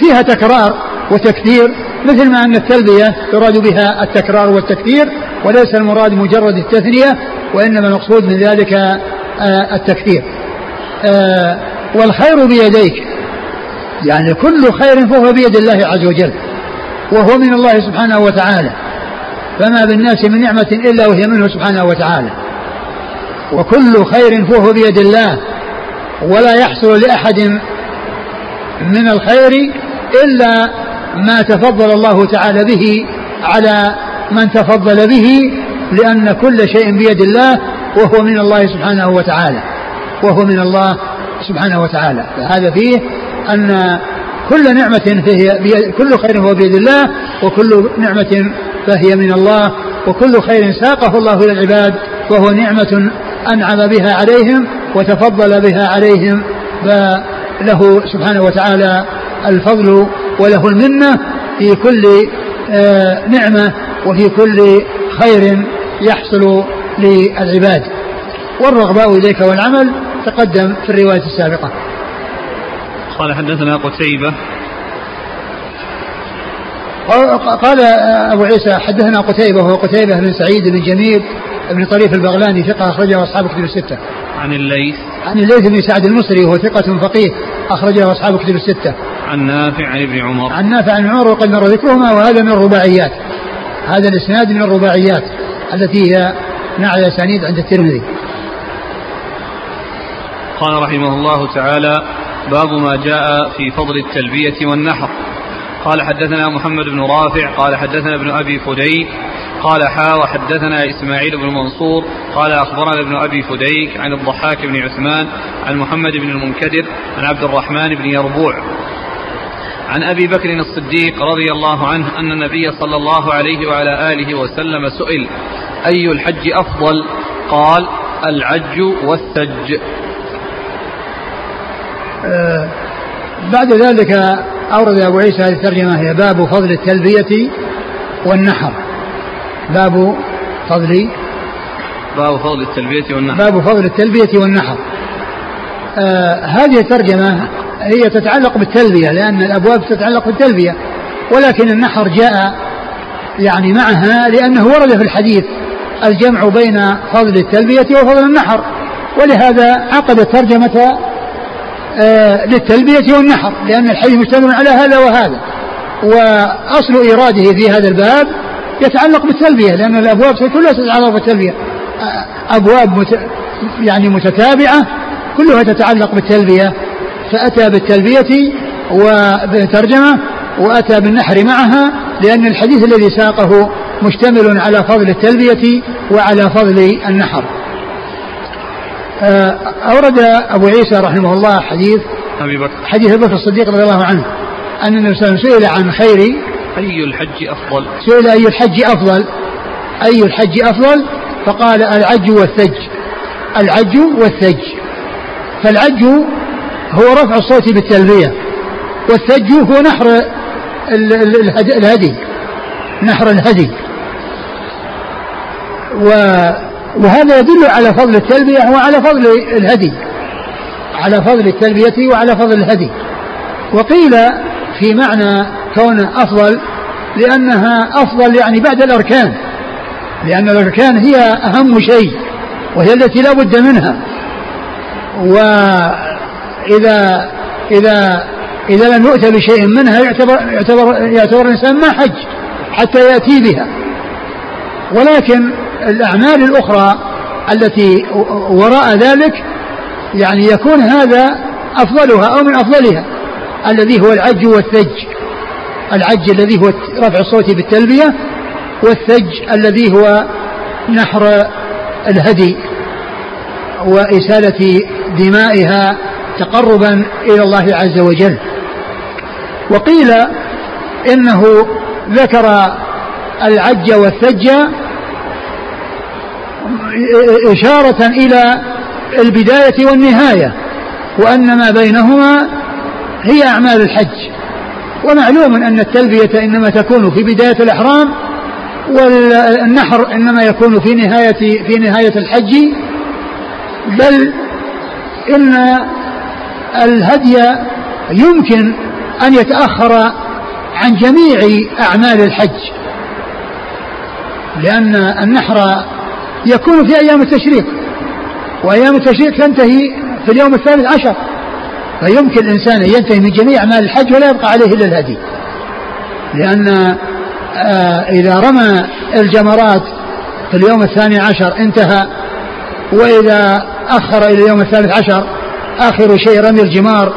فيها تكرار وتكثير مثل ما أن التلبية يراد بها التكرار والتكثير وليس المراد مجرد التثنية وإنما المقصود من ذلك آه، التكثير. آه، والخير بيديك يعني كل خير فهو بيد الله عز وجل. وهو من الله سبحانه وتعالى. فما بالناس من نعمة إلا وهي منه سبحانه وتعالى. وكل خير فهو بيد الله. ولا يحصل لأحد من الخير إلا ما تفضل الله تعالى به على من تفضل به لأن كل شيء بيد الله وهو من الله سبحانه وتعالى. وهو من الله سبحانه وتعالى. فهذا فيه أن كل نعمة فهي كل خير هو بيد الله وكل نعمة فهي من الله وكل خير ساقه الله إلى العباد وهو نعمة أنعم بها عليهم وتفضل بها عليهم. فله سبحانه وتعالى الفضل وله المنة في كل آه، نعمة وفي كل خير يحصل للعباد. والرغباء إليك والعمل تقدم في الرواية السابقة. قال حدثنا قتيبة قال أبو عيسى حدثنا قتيبة وهو قتيبة بن سعيد بن جميل بن طريف البغلاني ثقة أخرجه أصحاب كتب الستة. عن الليث عن الليث بن سعد المصري وهو ثقة فقيه أخرجه أصحاب كتب الستة. عن نافع عن ابن عمر. عن نافع عن عمر وقد مر ذكرهما وهذا من الرباعيات. هذا الإسناد من الرباعيات التي هي نعل أسانيد عند الترمذي. قال رحمه الله تعالى باب ما جاء في فضل التلبية والنحر. قال حدثنا محمد بن رافع قال حدثنا ابن أبي فديك قال حا وحدثنا إسماعيل بن منصور قال أخبرنا ابن أبي فديك عن الضحاك بن عثمان عن محمد بن المنكدر عن عبد الرحمن بن يربوع. عن أبي بكر الصديق رضي الله عنه أن النبي صلى الله عليه وعلى آله وسلم سئل أي الحج أفضل؟ قال العج والثج. بعد ذلك أورد أبو عيسى هذه الترجمة هي باب فضل التلبية والنحر. باب فضل باب فضل التلبية والنحر. باب فضل التلبية والنحر. آه هذه الترجمة هي تتعلق بالتلبية لأن الأبواب تتعلق بالتلبية ولكن النحر جاء يعني معها لأنه ورد في الحديث الجمع بين فضل التلبية وفضل النحر. ولهذا عقد الترجمة آه للتلبية والنحر لأن الحديث مشتمل على هذا وهذا. وأصل إيراده في هذا الباب يتعلق بالتلبية لأن الأبواب كلها تتعلق بالتلبية. أبواب مت يعني متتابعة كلها تتعلق بالتلبية. فأتى بالتلبية وبالترجمة وأتى بالنحر معها لأن الحديث الذي ساقه مشتمل على فضل التلبية وعلى فضل النحر. آه، أورد أبو عيسى رحمه الله حديث أبي بكر. حديث أبي بكر الصديق رضي الله عنه أن النبي صلى الله عليه وسلم سئل عن خير أي الحج أفضل؟ سئل أي الحج أفضل أي الحج أفضل؟ فقال العج والثج العج والثج. فالعج هو رفع الصوت بالتلبية والثج هو نحر الهدي نحر الهدي. وهذا يدل على فضل التلبية وعلى فضل الهدي. على فضل التلبية وعلى فضل الهدي. وقيل في معنى كونه أفضل لأنها أفضل يعني بعد الأركان. لأن الأركان هي أهم شيء وهي التي لا بد منها. وإذا إذا إذا لم يؤتى بشيء منها يعتبر يعتبر يعتبر الإنسان ما حج حتى يأتي بها. ولكن الأعمال الأخرى التي وراء ذلك يعني يكون هذا أفضلها أو من أفضلها. الذي هو العج والثج. العج الذي هو رفع الصوت بالتلبية والثج الذي هو نحر الهدي وإسالة دمائها تقربا إلى الله عز وجل. وقيل إنه ذكر العج والثج إشارة إلى البداية والنهاية وأن ما بينهما هي أعمال الحج. ومعلوم أن التلبية إنما تكون في بداية الإحرام والنحر إنما يكون في نهاية في نهاية الحج. بل إن الهدي يمكن أن يتأخر عن جميع أعمال الحج لأن النحر يكون في أيام التشريق وأيام التشريق تنتهي في اليوم الثالث عشر فيمكن الإنسان أن ينتهي من جميع أعمال الحج ولا يبقى عليه إلا الهدي. لأن آه إذا رمى الجمرات في اليوم الثاني عشر انتهى وإذا أخر إلى اليوم الثالث عشر آخر شيء رمي الجمار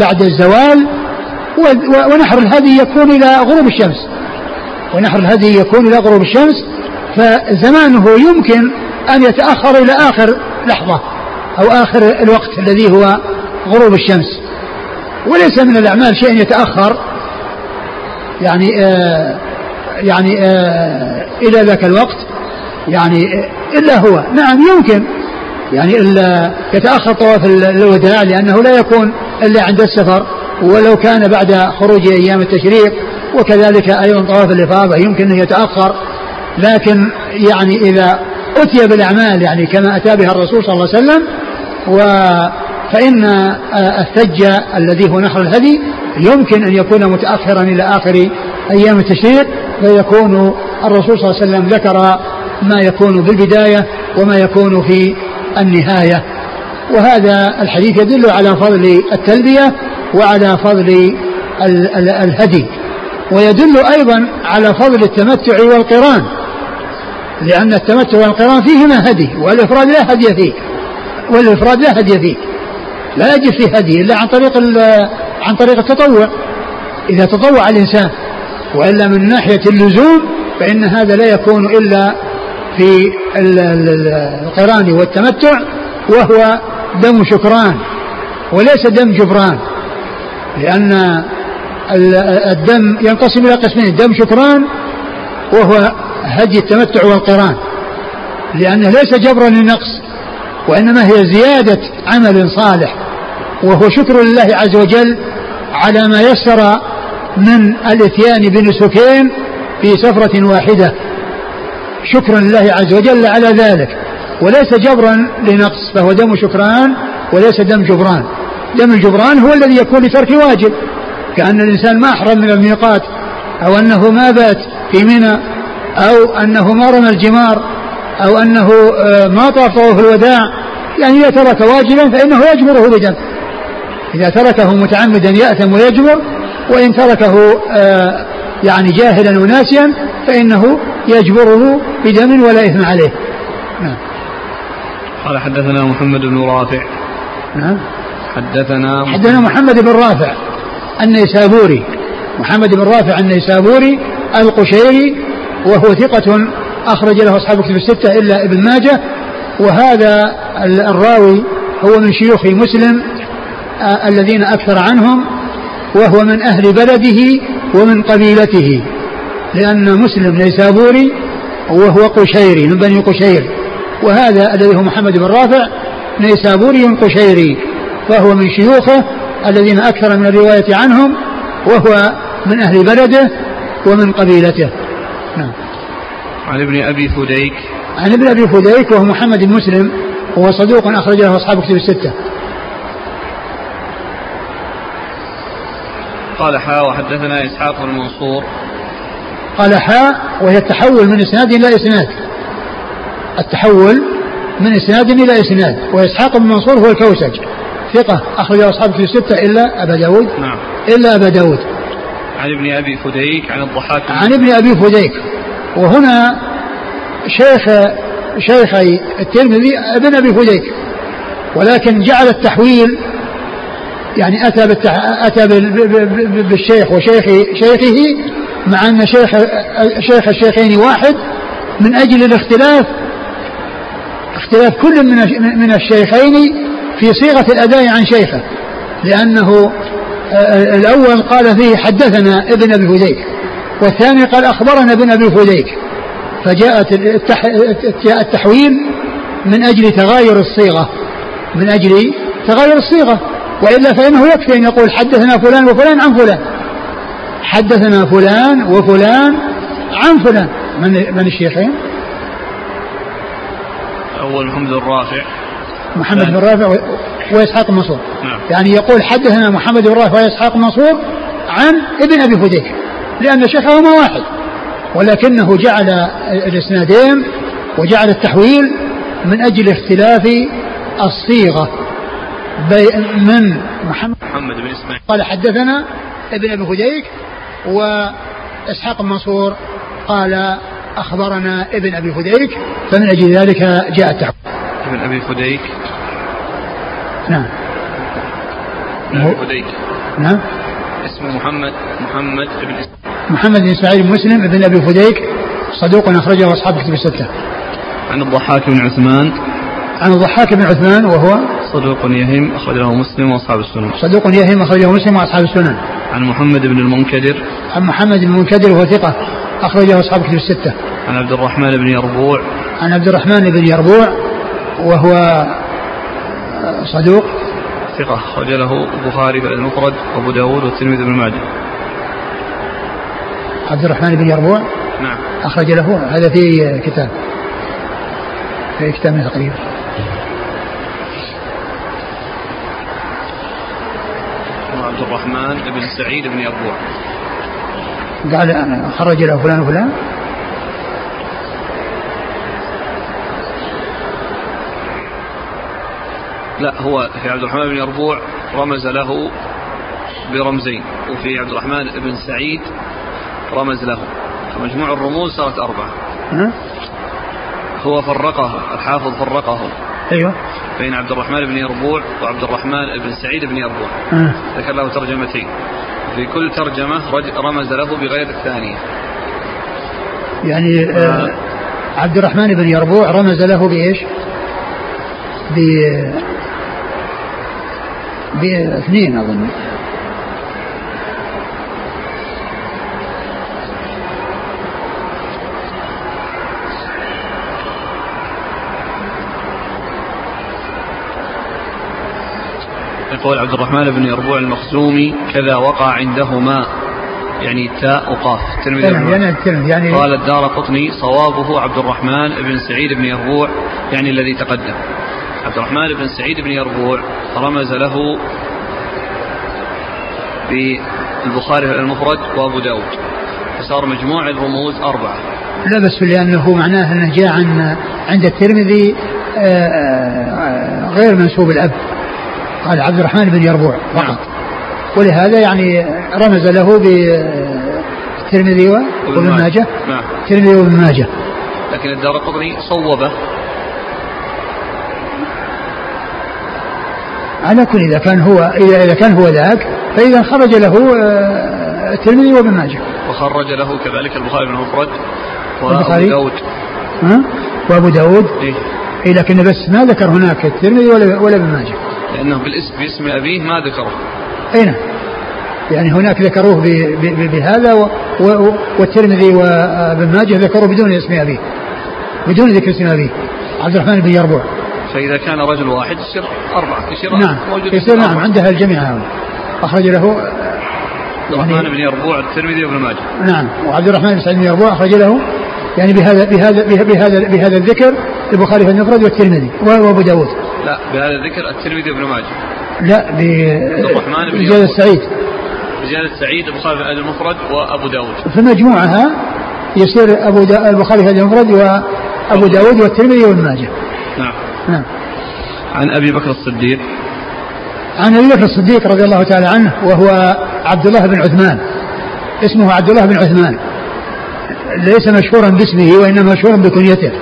بعد الزوال ونحر الهدي يكون إلى غروب الشمس. ونحر الهدي يكون إلى غروب الشمس فزمانه يمكن أن يتأخر إلى آخر لحظة أو آخر الوقت الذي هو غروب الشمس. وليس من الأعمال شيء يتأخر يعني آه يعني آه إلى ذاك الوقت يعني آه إلا هو. نعم يمكن يعني إلا يتأخر طواف الوداع لأنه لا يكون إلا عند السفر. ولو كان بعد خروج أيام التشريق وكذلك أيضا طواف الإفاضة يمكن أن يتأخر. لكن يعني إذا أتي بالأعمال يعني كما أتى بها الرسول صلى الله عليه وسلم و فإن الثج الذي هو نحر الهدي يمكن أن يكون متأخرا إلى آخر أيام التشريق فيكون الرسول صلى الله عليه وسلم ذكر ما يكون بالبداية وما يكون في النهاية. وهذا الحديث يدل على فضل التلبية وعلى فضل الهدي. ويدل أيضا على فضل التمتع والقران. لأن التمتع والقران فيهما هدي والإفراد لا هدي فيه. والإفراد لا هدي فيه. لا يجب فيه هدي إلا عن طريق عن طريق التطوع. إذا تطوع الإنسان وإلا من ناحية اللزوم فإن هذا لا يكون إلا في القران والتمتع وهو دم شكران وليس دم جبران. لأن الدم ينقسم إلى قسمين دم شكران وهو هدي التمتع والقران لأنه ليس جبرا للنقص وإنما هي زيادة عمل صالح وهو شكر لله عز وجل على ما يسر من الإتيان بنسكين في سفرة واحدة. شكرا لله عز وجل على ذلك. وليس جبرا لنقص فهو دم شكران وليس دم جبران. دم الجبران هو الذي يكون لترك واجب كأن الإنسان ما أحرم من الميقات أو أنه ما بات في منى أو أنه ما رمى الجمار أو أنه آه، ما طاف طواف الوداع يعني إذا ترك واجبا فإنه يجبره بدم إذا تركه متعمدا يأثم ويجبر وإن تركه آه، يعني جاهلا وناسيا فإنه يجبره بدم ولا إثم عليه. نعم. قال حدثنا محمد بن رافع. نعم. حدثنا حدثنا محمد بن رافع النيسابوري. محمد بن رافع النيسابوري القشيري وهو ثقة أخرج له أصحاب كتب الستة إلا ابن ماجه وهذا الراوي هو من شيوخ مسلم الذين أكثر عنهم وهو من أهل بلده ومن قبيلته لأن مسلم نيسابوري وهو قشيري من بني قشير وهذا الذي هو محمد بن رافع نيسابوري قشيري فهو من شيوخه الذين أكثر من الرواية عنهم وهو من أهل بلده ومن قبيلته. نعم. عن ابن أبي فديك. عن ابن أبي فديك وهو محمد بن مسلم وهو صدوق أخرج له أصحاب كتب الستة. قال حاء وحدثنا إسحاق بن منصور. قال حاء وهي التحول من إسناد إلى إسناد. التحول من إسناد إلى إسناد. وإسحاق بن منصور هو الكوسج. ثقة أخرج أصحاب في الستة إلا أبا داود. نعم. إلا أبا داود. عن ابن أبي فديك عن الضحاك. عن ابن أبي فديك. وهنا شيخ شيخي الترمذي ابن أبي فديك. ولكن جعل التحويل يعني أتى بالتح... أتى بالشيخ وشيخ شيخه مع أن شيخ شيخ الشيخين واحد من أجل الاختلاف اختلاف كل من من الشيخين في صيغة الأداء عن شيخه. لأنه الأول قال فيه حدثنا ابن أبي فديك والثاني قال أخبرنا ابن أبي فديك فجاءت التحويل من أجل تغاير الصيغة من أجل تغاير الصيغة وإلا فإنه يكفي أن يقول حدثنا فلان وفلان عن فلان حدثنا فلان وفلان عن فلان من من الشيخين؟ أول محمد الرافع محمد بن رافع وإسحاق المنصور. نعم. يعني يقول حدثنا محمد بن رافع وإسحاق المنصور عن ابن أبي فديك لأن شيخهما واحد ولكنه جعل الإسنادين وجعل التحويل من أجل اختلاف الصيغة من محمد محمد بن إسماعيل. قال حدثنا ابن أبي فديك وإسحاق المنصور قال أخبرنا ابن أبي فديك فمن أجل ذلك جاء التحويل. ابن أبي فديك. نعم. فديك نعم. اسمه محمد محمد بن محمد بن إسماعيل بن مسلم بن أبي فديك صدوق أخرجه أصحاب كتب الستة. عن الضحاك بن عثمان. عن الضحاك بن عثمان وهو؟ صدوق يهم أخرجه مسلم وأصحاب السنن. صدوق يهم أخرجه مسلم وأصحاب السنن. عن محمد بن المنكدر. عن محمد بن المنكدر وهو ثقة أخرجه أصحاب كتب الستة. عن عبد الرحمن بن يربوع. عن عبد الرحمن بن يربوع وهو صدوق. ثقة أخرج له البخاري في المفرد وأبو داود والترمذي بن ماجه. عبد الرحمن بن يربوع؟ نعم. أخرج له هذا في كتاب. في كتاب تقريبا. عبد الرحمن بن سعيد بن يربوع. قال خرج له فلان وفلان. لا هو في عبد الرحمن بن يربوع رمز له برمزين وفي عبد الرحمن بن سعيد رمز له. فمجموع الرموز صارت أربعة. ها؟ هو فرقه الحافظ فرقه. أيوه. بين عبد الرحمن بن يربوع وعبد الرحمن بن سعيد بن يربوع. ها. ذكر له ترجمتين. في كل ترجمة رج- رمز له بغير الثانية. يعني آه عبد الرحمن بن يربوع رمز له بإيش؟ باثنين أظن. يقول عبد الرحمن بن يربوع المخزومي كذا وقع عندهما. يعني تاء وقاف. الترمذي يعني يعني يعني قال الدار قطني صوابه عبد الرحمن بن سعيد بن يربوع يعني الذي تقدم. عبد الرحمن بن سعيد بن يربوع رمز له في البخاري في المفرد وابو داود. فصار مجموع الرموز أربعة. لا بس لأنه معناه أنه جاء عن عند الترمذي آه، آه، غير منسوب الأب. قال عبد الرحمن بن يربوع فقط. ولهذا يعني رمز له بالترمذي وابن ماجه. نعم. الترمذي وابن ماجه. لكن الدار قطني صوبه. على كل إذا كان هو إذا إذا كان هو ذاك فإذا خرج له آه، الترمذي وابن ماجه. وخرج له كذلك البخاري بن المفرد وأبو؟ داود. ها؟ وأبو داود؟ إيه؟ إيه لكن بس ما ذكر هناك الترمذي ولا ولا ابن ماجه. لأنه بالاسم باسم أبيه ما ذكره. أي نعم. يعني هناك ذكروه ب- ب- ب- بهذا و- و- والترمذي وابن ماجه ذكروه بدون اسم أبيه. بدون ذكر اسم أبيه. عبد الرحمن بن يربوع. فإذا كان رجل واحد يصير أربعة يصير نعم. يصير نعم. عندها الجميع. هذا أخرج له عبد الرحمن بن يربوع الترمذي وابن ماجه. نعم. وعبد الرحمن بن سعيد بن يربوع أخرج له يعني بهذا بهذا بهذا بهذا, بهذا الذكر البخاري في المفرد والترمذي وابو داود. لا بهذا الذكر الترمذي وابن ماجه. لا ب الرحمن بن رجال يربوع. السعيد. بزيادة سعيد البخاري في المفرد وأبو داود. في مجموعها يصير أبو دا البخاري في المفرد وأبو داود. والترمذي وابن ماجه. نعم. نعم. عن أبي بكر الصديق. عن أبي بكر الصديق رضي الله تعالى عنه وهو عبد الله بن عثمان. اسمه عبد الله بن عثمان. ليس مشهورا باسمه وإنما مشهورا بكنيته.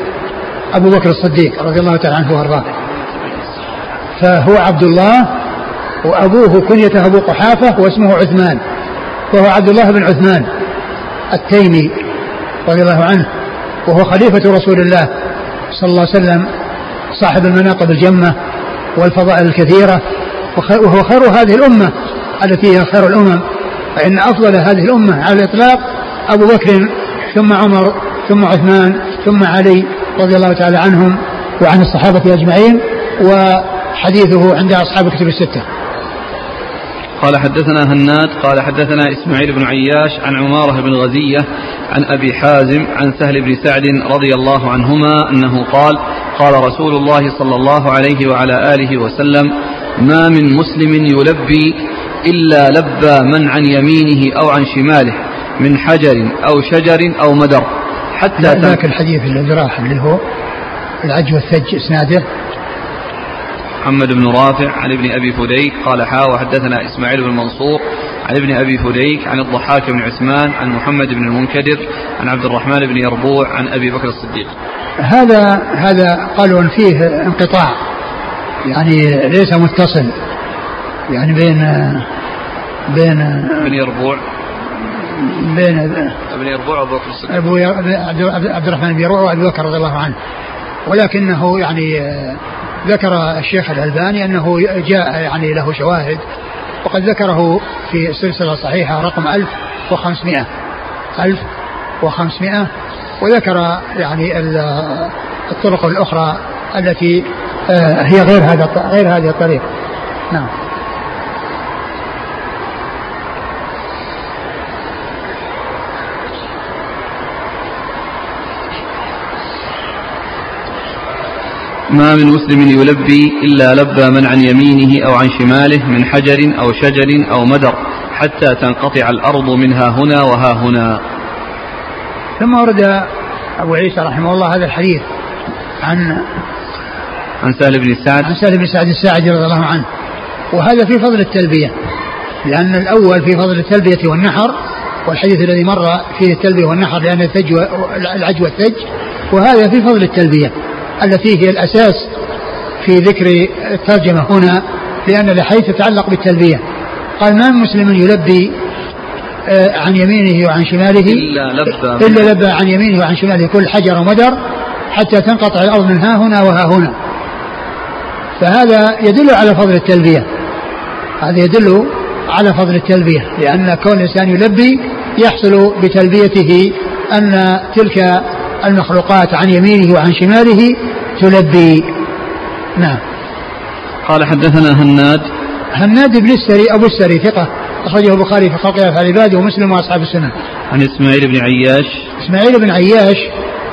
أبو بكر الصديق رضي الله تعالى عنه وأرضاه. فهو عبد الله وأبوه كنيته أبو قحافة واسمه عثمان. وهو عبد الله بن عثمان التيمي رضي الله عنه. وهو خليفة رسول الله صلى الله عليه وسلم. صاحب المناقب الجمة والفضائل الكثيرة وخ- وهو خير هذه الأمة التي هي خير الأمم. فإن أفضل هذه الأمة على الإطلاق أبو بكر ثم عمر ثم عثمان ثم علي رضي الله تعالى عنهم وعن الصحابة أجمعين وحديثه عند أصحاب الكتب الستة. قال حدثنا هناد قال حدثنا إسماعيل بن عياش عن عمارة بن غزية عن أبي حازم عن سهل بن سعد رضي الله عنهما أنه قال قال رسول الله صلى الله عليه وعلى آله وسلم ما من مسلم يلبي إلا لبى من عن يمينه أو عن شماله من حجر أو شجر أو مدر. حتى ذاك الحديث الذي راح اللي هو العج والثج اسناده محمد بن رافع عن ابن أبي فديك قال حا وحدثنا إسماعيل بن منصور عن ابن أبي فديك عن الضحاك بن عثمان عن محمد بن المنكدر عن عبد الرحمن بن يربوع عن أبي بكر الصديق. هذا هذا قالوا فيه انقطاع يعني ليس متصل يعني بين بين ابن يربوع بين ابن يربوع وأبو بكر الصديق أبو عبد الرحمن بن يربوع وابي بكر رضي الله عنه ولكنه يعني ذكر الشيخ الألباني أنه جاء يعني له شواهد وقد ذكره في السلسلة الصحيحة رقم 1500 1500 وذكر يعني الطرق الأخرى التي آه، هي غير هذا غير هذه الطريق نعم. ما من مسلم يلبي إلا لبى من عن يمينه أو عن شماله من حجر أو شجر أو مدر حتى تنقطع الأرض منها هنا وها هنا. ثم ورد أبو عيسى رحمه الله هذا الحديث عن عن سهل بن سعد. عن سهل بن سعد الساعدي رضي الله عنه. وهذا في فضل التلبية لأن الأول في فضل التلبية والنحر والحديث الذي مر فيه التلبية والنحر لأن الثج العج والثج وهذا في فضل التلبية. التي هي الأساس في ذكر الترجمة هنا لأن الحديث تتعلق بالتلبية. قال ما من مسلم يلبي آه، عن يمينه وعن شماله؟ إلا لبى إلا لبى عن يمينه وعن شماله كل حجر ومدر حتى تنقطع الأرض من ها هنا وها هنا. فهذا يدل على فضل التلبية. هذا يدل على فضل التلبية لأن كون الإنسان يلبي يحصل بتلبيته أن تلك المخلوقات عن يمينه وعن شماله تلبي. نعم. قال حدثنا هناد. هناد بن السري أبو السري ثقة أخرجه البخاري في خلق أفعال العباد ومسلم وأصحاب السنة. عن إسماعيل بن عياش. إسماعيل بن عياش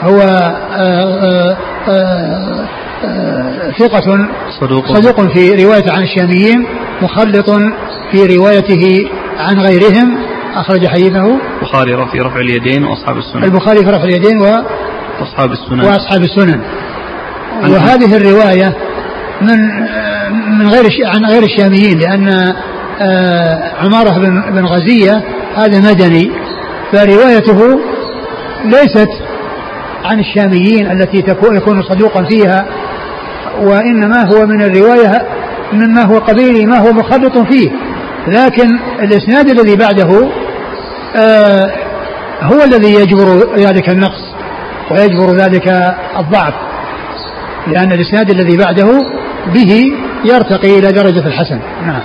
هو آآ آآ آآ ثقة صدوق. صدوق في رواية عن الشاميين مخلط في روايته عن غيرهم. أخرج حديثه البخاري في رفع اليدين وأصحاب السنن. البخاري في رفع اليدين و أصحاب السنن. وأصحاب السنن. وهذه الرواية من من غير عن غير الشاميين لأن آه، عمارة بن غزية هذا مدني فروايته ليست عن الشاميين التي تكون يكون صدوقا فيها وإنما هو من الرواية مما هو قبيلي ما هو مخلط فيه. لكن الإسناد الذي بعده هو الذي يجبر ذلك النقص ويجبر ذلك الضعف لأن الإسناد الذي بعده به يرتقي إلى درجة الحسن. نعم.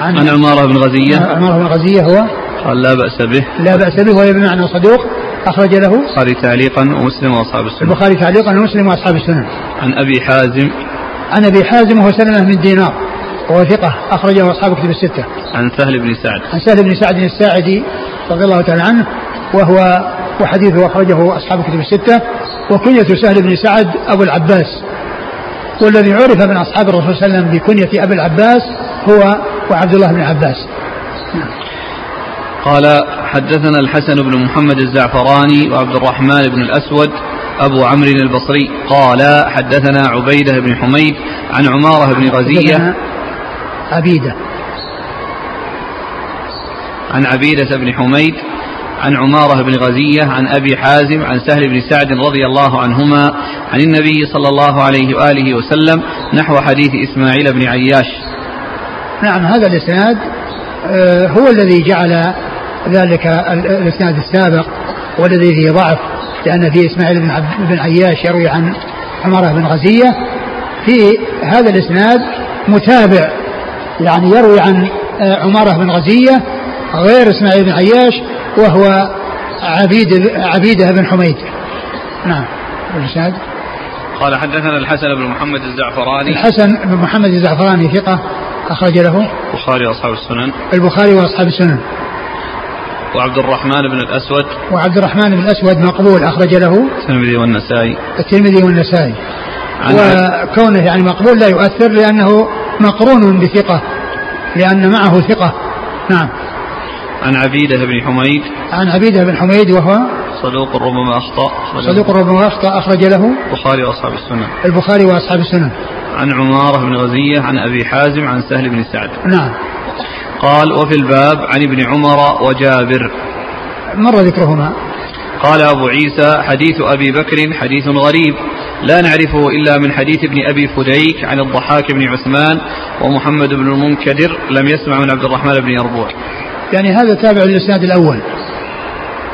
عن, عن عمارة بن غزية. عمارة بن غزية هو. قال لا بأس به. لا بأس به وهو بمعنى صدوق أخرج له البخاري تعليقا ومسلم وأصحاب السنن البخاري تعليقا ومسلم وأصحاب السنن عن أبي حازم. عن أبي حازم وهو سلمة من دينار. وهو ثقة أخرجه أصحاب كتب الستة. عن سهل بن سعد. عن سهل بن سعد الساعدي رضي الله تعالى عنه وهو وحديثه أخرجه أصحاب كتب الستة وكنية سهل بن سعد أبو العباس والذي عرف من أصحاب الرسول صلى الله عليه وسلم بكنية أبي العباس هو وعبد الله بن عباس. قال حدثنا الحسن بن محمد الزعفراني وعبد الرحمن بن الأسود أبو عمرو البصري قال حدثنا عبيدة بن حميد عن عمارة بن غزية عبيدة. عن عبيدة بن حميد عن عمارة بن غزية عن أبي حازم عن سهل بن سعد رضي الله عنهما عن النبي صلى الله عليه وآله وسلم نحو حديث إسماعيل بن عياش. نعم هذا الإسناد آه، هو الذي جعل ذلك الإسناد السابق والذي فيه ضعف لأن فيه إسماعيل بن عياش يروي عن عمارة بن غزية. في هذا الإسناد متابع يعني يروي عن آه، عمارة بن غزية غير إسماعيل بن عياش وهو عبيد عبيدة بن حميد. نعم. الإسناد قال حدثنا الحسن بن محمد الزعفراني. الحسن بن محمد الزعفراني ثقة أخرج له. البخاري وأصحاب السنن. البخاري وأصحاب السنن. وعبد الرحمن بن الأسود. وعبد الرحمن بن الأسود مقبول أخرج له. الترمذي والنسائي. الترمذي والنسائي. وكونه يعني مقبول لا يؤثر لأنه مقرون بثقة. لأن معه ثقة. نعم. عن عبيدة بن حميد. عن عبيدة بن حميد وهو صدوق ربما أخطأ صدوق ربما أخطأ أخرج له البخاري وأصحاب السنن. البخاري وأصحاب السنن. عن عمارة بن غزية عن أبي حازم عن سهل بن سعد. نعم. قال وفي الباب عن ابن عمر وجابر. مر ذكرهما. قال أبو عيسى حديث أبي بكر حديث غريب. لا نعرفه إلا من حديث ابن أبي فديك عن الضحاك بن عثمان ومحمد بن المنكدر لم يسمع من عبد الرحمن بن يربوع. يعني هذا تابع للإسناد الأول.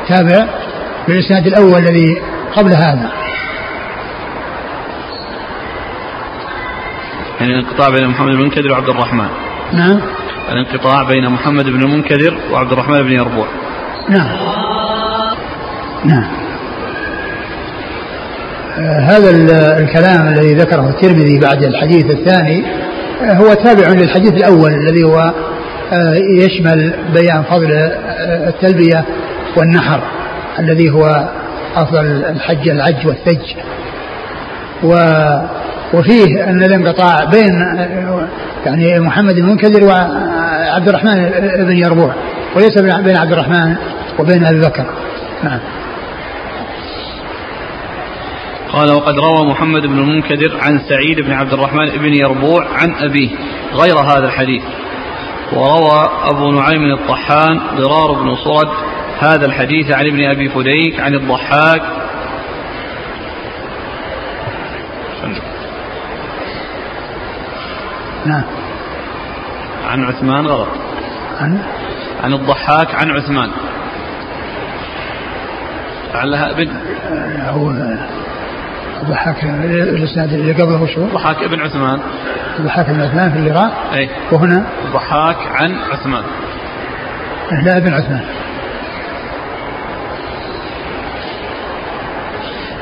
تابع للإسناد الأول الذي قبل هذا. يعني الانقطاع بين محمد بن المنكدر وعبد الرحمن. نعم. الانقطاع بين محمد بن المنكدر وعبد الرحمن بن يربوع. نعم. نعم. هذا الكلام الذي ذكره الترمذي بعد الحديث الثاني آه هو تابع للحديث الأول الذي هو آه يشمل بيان فضل آه، التلبية والنحر الذي هو أفضل الحج العج والثج. و وفيه أن الانقطاع بين يعني محمد المنكدر وعبد الرحمن بن يربوع وليس بين عبد الرحمن وبين أبي بكر. نعم. قال وقد روى محمد بن المنكدر عن سعيد بن عبد الرحمن بن يربوع عن أبيه غير هذا الحديث. وروى أبو نعيم الطحان ضرار بن صرد هذا الحديث عن ابن أبي فديك عن الضحاك. نعم. عن عثمان غلط. عن؟ عن الضحاك عن عثمان. لعلها ابن. هو الضحاك الإسناد اللي قبله شو؟ الضحاك ابن عثمان. الضحاك بن عثمان في اللقاء أي. وهنا؟ الضحاك عن عثمان. لا ابن عثمان.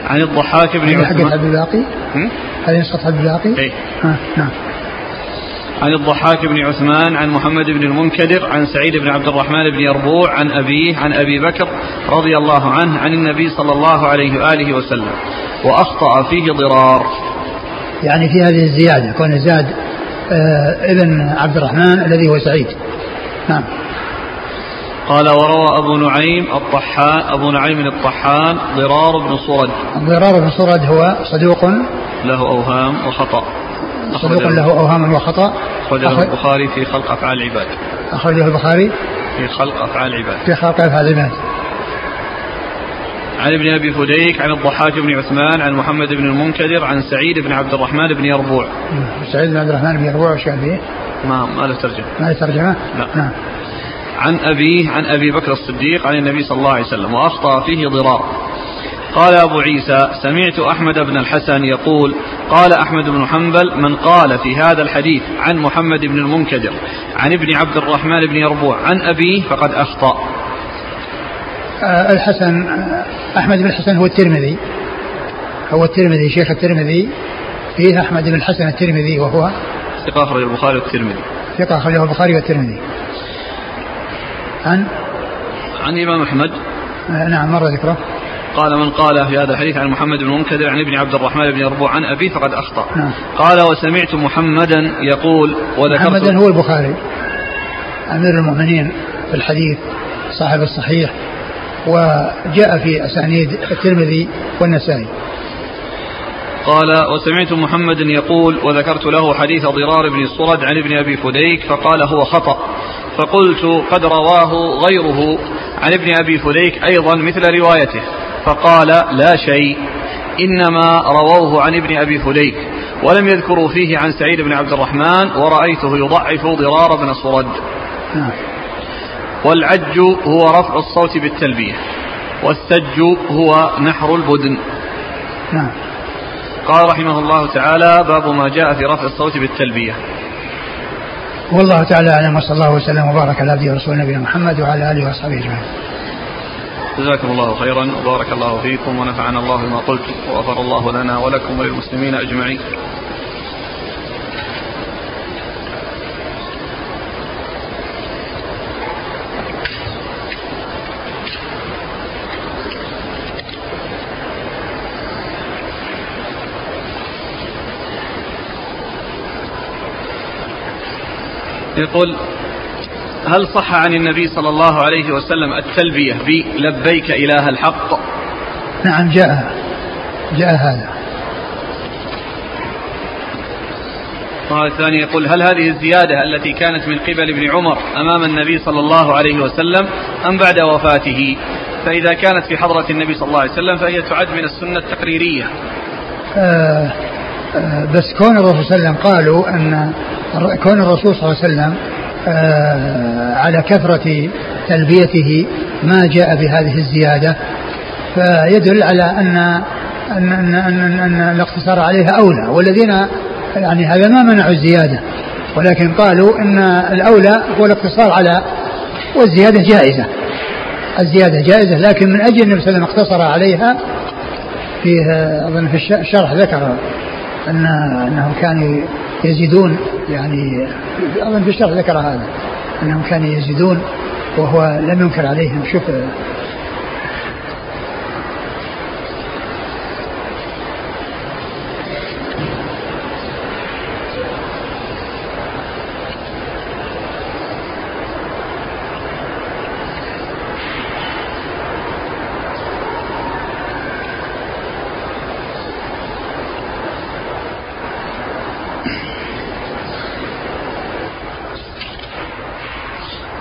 عن الضحاك بن عثمان حق عبد الباقي؟ هذه نسخة عبد الباقي؟ أي. آه نعم. عن الضحاك بن عثمان عن محمد بن المنكدر عن سعيد بن عبد الرحمن بن يربوع عن أبيه عن أبي بكر رضي الله عنه عن النبي صلى الله عليه وآله وسلم. وأخطأ فيه ضرار. يعني في هذه الزيادة كون زاد آه ابن عبد الرحمن الذي هو سعيد. نعم. قال وروى أبو نعيم الطحان أبو نعيم الطحان ضرار بن صرد. ضرار بن صرد هو صدوق له أوهام وخطأ. صدوق له أوهام وخطأ أخرجه البخاري في خلق أفعال العباد أخرجه البخاري في خلق أفعال العباد في خلق أفعال العباد عن ابن أبي فديك عن الضحاك بن عثمان عن محمد بن المنكدر عن سعيد بن عبد الرحمن بن يربوع. سعيد بن عبد الرحمن بن يربوع وش فيه؟ ما ما له ترجمة. ما له ترجمة؟ لا. نعم. عن أبيه عن أبي بكر الصديق عن النبي صلى الله عليه وسلم وأخطأ فيه ضرار. قال أبو عيسى سمعت أحمد بن الحسن يقول قال أحمد بن حنبل من قال في هذا الحديث عن محمد بن المنكدر عن ابن عبد الرحمن بن يربوع عن أبيه فقد أخطأ. آه الحسن أحمد بن الحسن هو الترمذي. هو الترمذي شيخ الترمذي فيه أحمد بن الحسن الترمذي وهو ثقة أخرج البخاري والترمذي. ثقة أخرجه البخاري والترمذي. عن؟ عن الإمام أحمد. آه نعم مر ذكره. قال من قال في هذا الحديث عن محمد بن منكدر عن ابن عبد الرحمن بن يربوع عن أبيه فقد أخطأ. نعم. قال وسمعت محمدا يقول وذكرت محمدا هو البخاري أمير المؤمنين في الحديث صاحب الصحيح وجاء في أسانيد الترمذي والنسائي. قال وسمعت محمد يقول وذكرت له حديث ضرار بن الصرد عن ابن أبي فديك فقال هو خطأ. فقلت قد رواه غيره عن ابن أبي فديك أيضا مثل روايته. فقال لا شيء إنما رووه عن ابن أبي فديك ولم يذكروا فيه عن سعيد بن عبد الرحمن ورأيته يضعف ضرار بن صرد. والعج هو رفع الصوت بالتلبية والسج هو نحر البدن. قال رحمه الله تعالى باب ما جاء في رفع الصوت بالتلبية. والله تعالى أعلم وصلى الله وسلم وبارك على عبده ورسوله نبينا محمد وعلى آله وأصحابه أجمعين. جزاكم الله خيرا. وبارك الله فيكم ونفعنا الله بما قلتم وغفر الله لنا ولكم وللمسلمين أجمعين. يقول هل صح عن النبي صلى الله عليه وسلم التلبية بلبيك إله الحق؟ نعم جاء جاء هذا. السؤال الثاني يقول هل هذه الزيادة التي كانت من قبل ابن عمر أمام النبي صلى الله عليه وسلم أم بعد وفاته؟ فإذا كانت في حضرة النبي صلى الله عليه وسلم فهي تعد من السنة التقريرية. آه آه بس كون الرسول صلى الله عليه وسلم قالوا أن كون الرسول صلى الله عليه وسلم على كثرة تلبيته ما جاء بهذه الزيادة. فيدل على أن أن أن, أن, أن الاقتصار عليها أولى والذين يعني هذا ما منعوا الزيادة. ولكن قالوا أن الأولى هو الاقتصار على والزيادة جائزة. الزيادة جائزة لكن من أجل النبي صلى الله عليه وسلم اقتصر عليها فيه أظن في الشرح ذكر أن أنهم كانوا يزيدون يعني أظن في الشرح ذكر هذا أنهم كانوا يزيدون وهو لم ينكر عليهم. شوف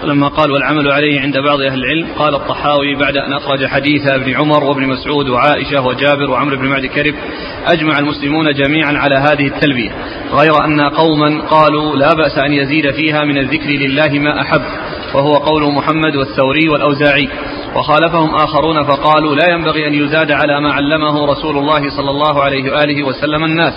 لما قال والعمل عليه عند بعض أهل العلم قال الطحاوي بعد أن أخرج حديث ابن عمر وابن مسعود وعائشة وجابر وعمر بن معد كرب أجمع المسلمون جميعا على هذه التلبية غير أن قوما قالوا لا بأس أن يزيد فيها من الذكر لله ما أحب وهو قول محمد والثوري والأوزاعي وخالفهم آخرون فقالوا لا ينبغي أن يزاد على ما علمه رسول الله صلى الله عليه وآله وسلم الناس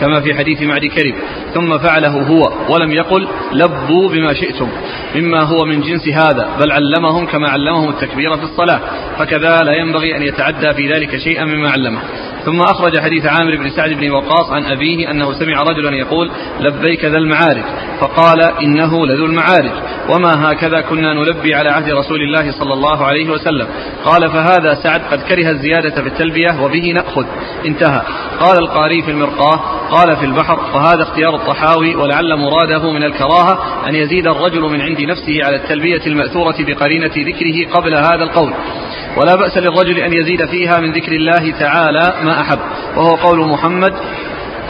كما في حديث معد كرب. ثم فعله هو ولم يقل لبوا بما شئتم مما هو من جنس هذا بل علمهم كما علمهم التكبير في الصلاة فكذا لا ينبغي أن يتعدى في ذلك شيئا مما علمه. ثم أخرج حديث عامر بن سعد بن وقاص عن أبيه أنه سمع رجلا يقول لبيك ذا المعارج فقال إنه لذو المعارج وما هكذا كنا نلبي على عهد رسول الله صلى الله عليه وسلم. قال فهذا سعد قد كره الزيادة في التلبية وبه نأخذ. انتهى. قال القاري في المرقاة قال في البحر وهذا اختيار الطحاوي ولعل مراده من الكراهة أن يزيد الرجل من عند نفسه على التلبية المأثورة بقرينة ذكره قبل هذا القول. ولا بأس للرجل أن يزيد فيها من ذكر الله تعالى ما أحب وهو قول محمد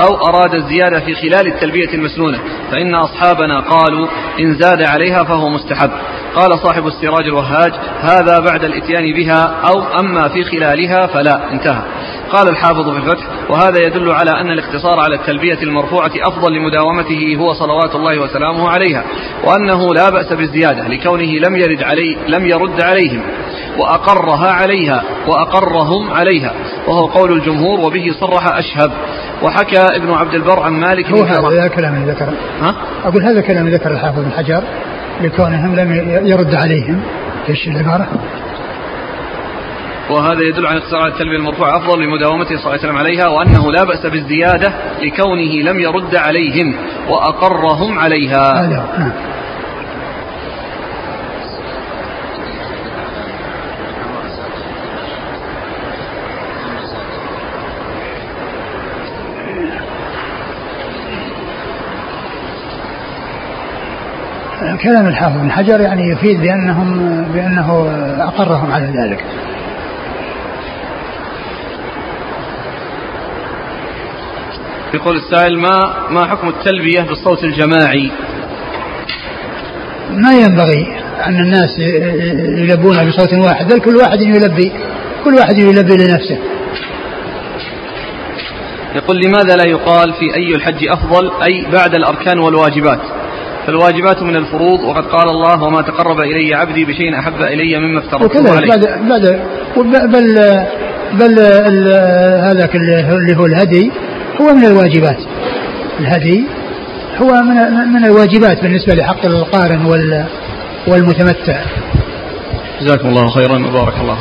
أو أراد الزيادة في خلال التلبية المسنونة فإن أصحابنا قالوا إن زاد عليها فهو مستحب. قال صاحب السراج الوهاج هذا بعد الإتيان بها أو أما في خلالها فلا انتهى. قال الحافظ في الفتح وهذا يدل على أن الاقتصار على التلبية المرفوعة أفضل لمداومته هو صلوات الله وسلامه عليها وأنه لا بأس بالزيادة لكونه لم يرد علي لم يرد عليهم وأقرها عليها وأقرهم عليها وهو قول الجمهور وبه صرح أشهب وحكى ابن عبد البر عن مالك هو هذا كلام ذكر ها؟ أقول هذا كلام ذكر الحافظ بن حجر لكونهم لم يرد عليهم إيش العبارة؟ وهذا يدل على اقتصار التلبية المرفوعة أفضل لمداومته صلى الله عليه وسلم عليها وأنه لا بأس بالزيادة لكونه لم يرد عليهم وأقرهم عليها نعم. كلام الحافظ بن حجر يعني يفيد بأنهم بأنه أقرهم على ذلك يقول السائل ما ما حكم التلبية بالصوت الجماعي؟ ما ينبغي أن الناس يلبون بصوت واحد بل كل واحد يلبي كل واحد يلبي لنفسه. يقول لماذا لا يقال في أي الحج أفضل أي بعد الأركان والواجبات؟ فالواجبات من الفروض وقد قال الله وما تقرب إلي عبدي بشيء أحب إلي مما افترضته عليه. بعد بعد بل بل هذاك اللي هو الهدي هو من الواجبات. الهدي هو من من الواجبات بالنسبة لحق القارن والمتمتع. جزاكم الله خيرا وبارك الله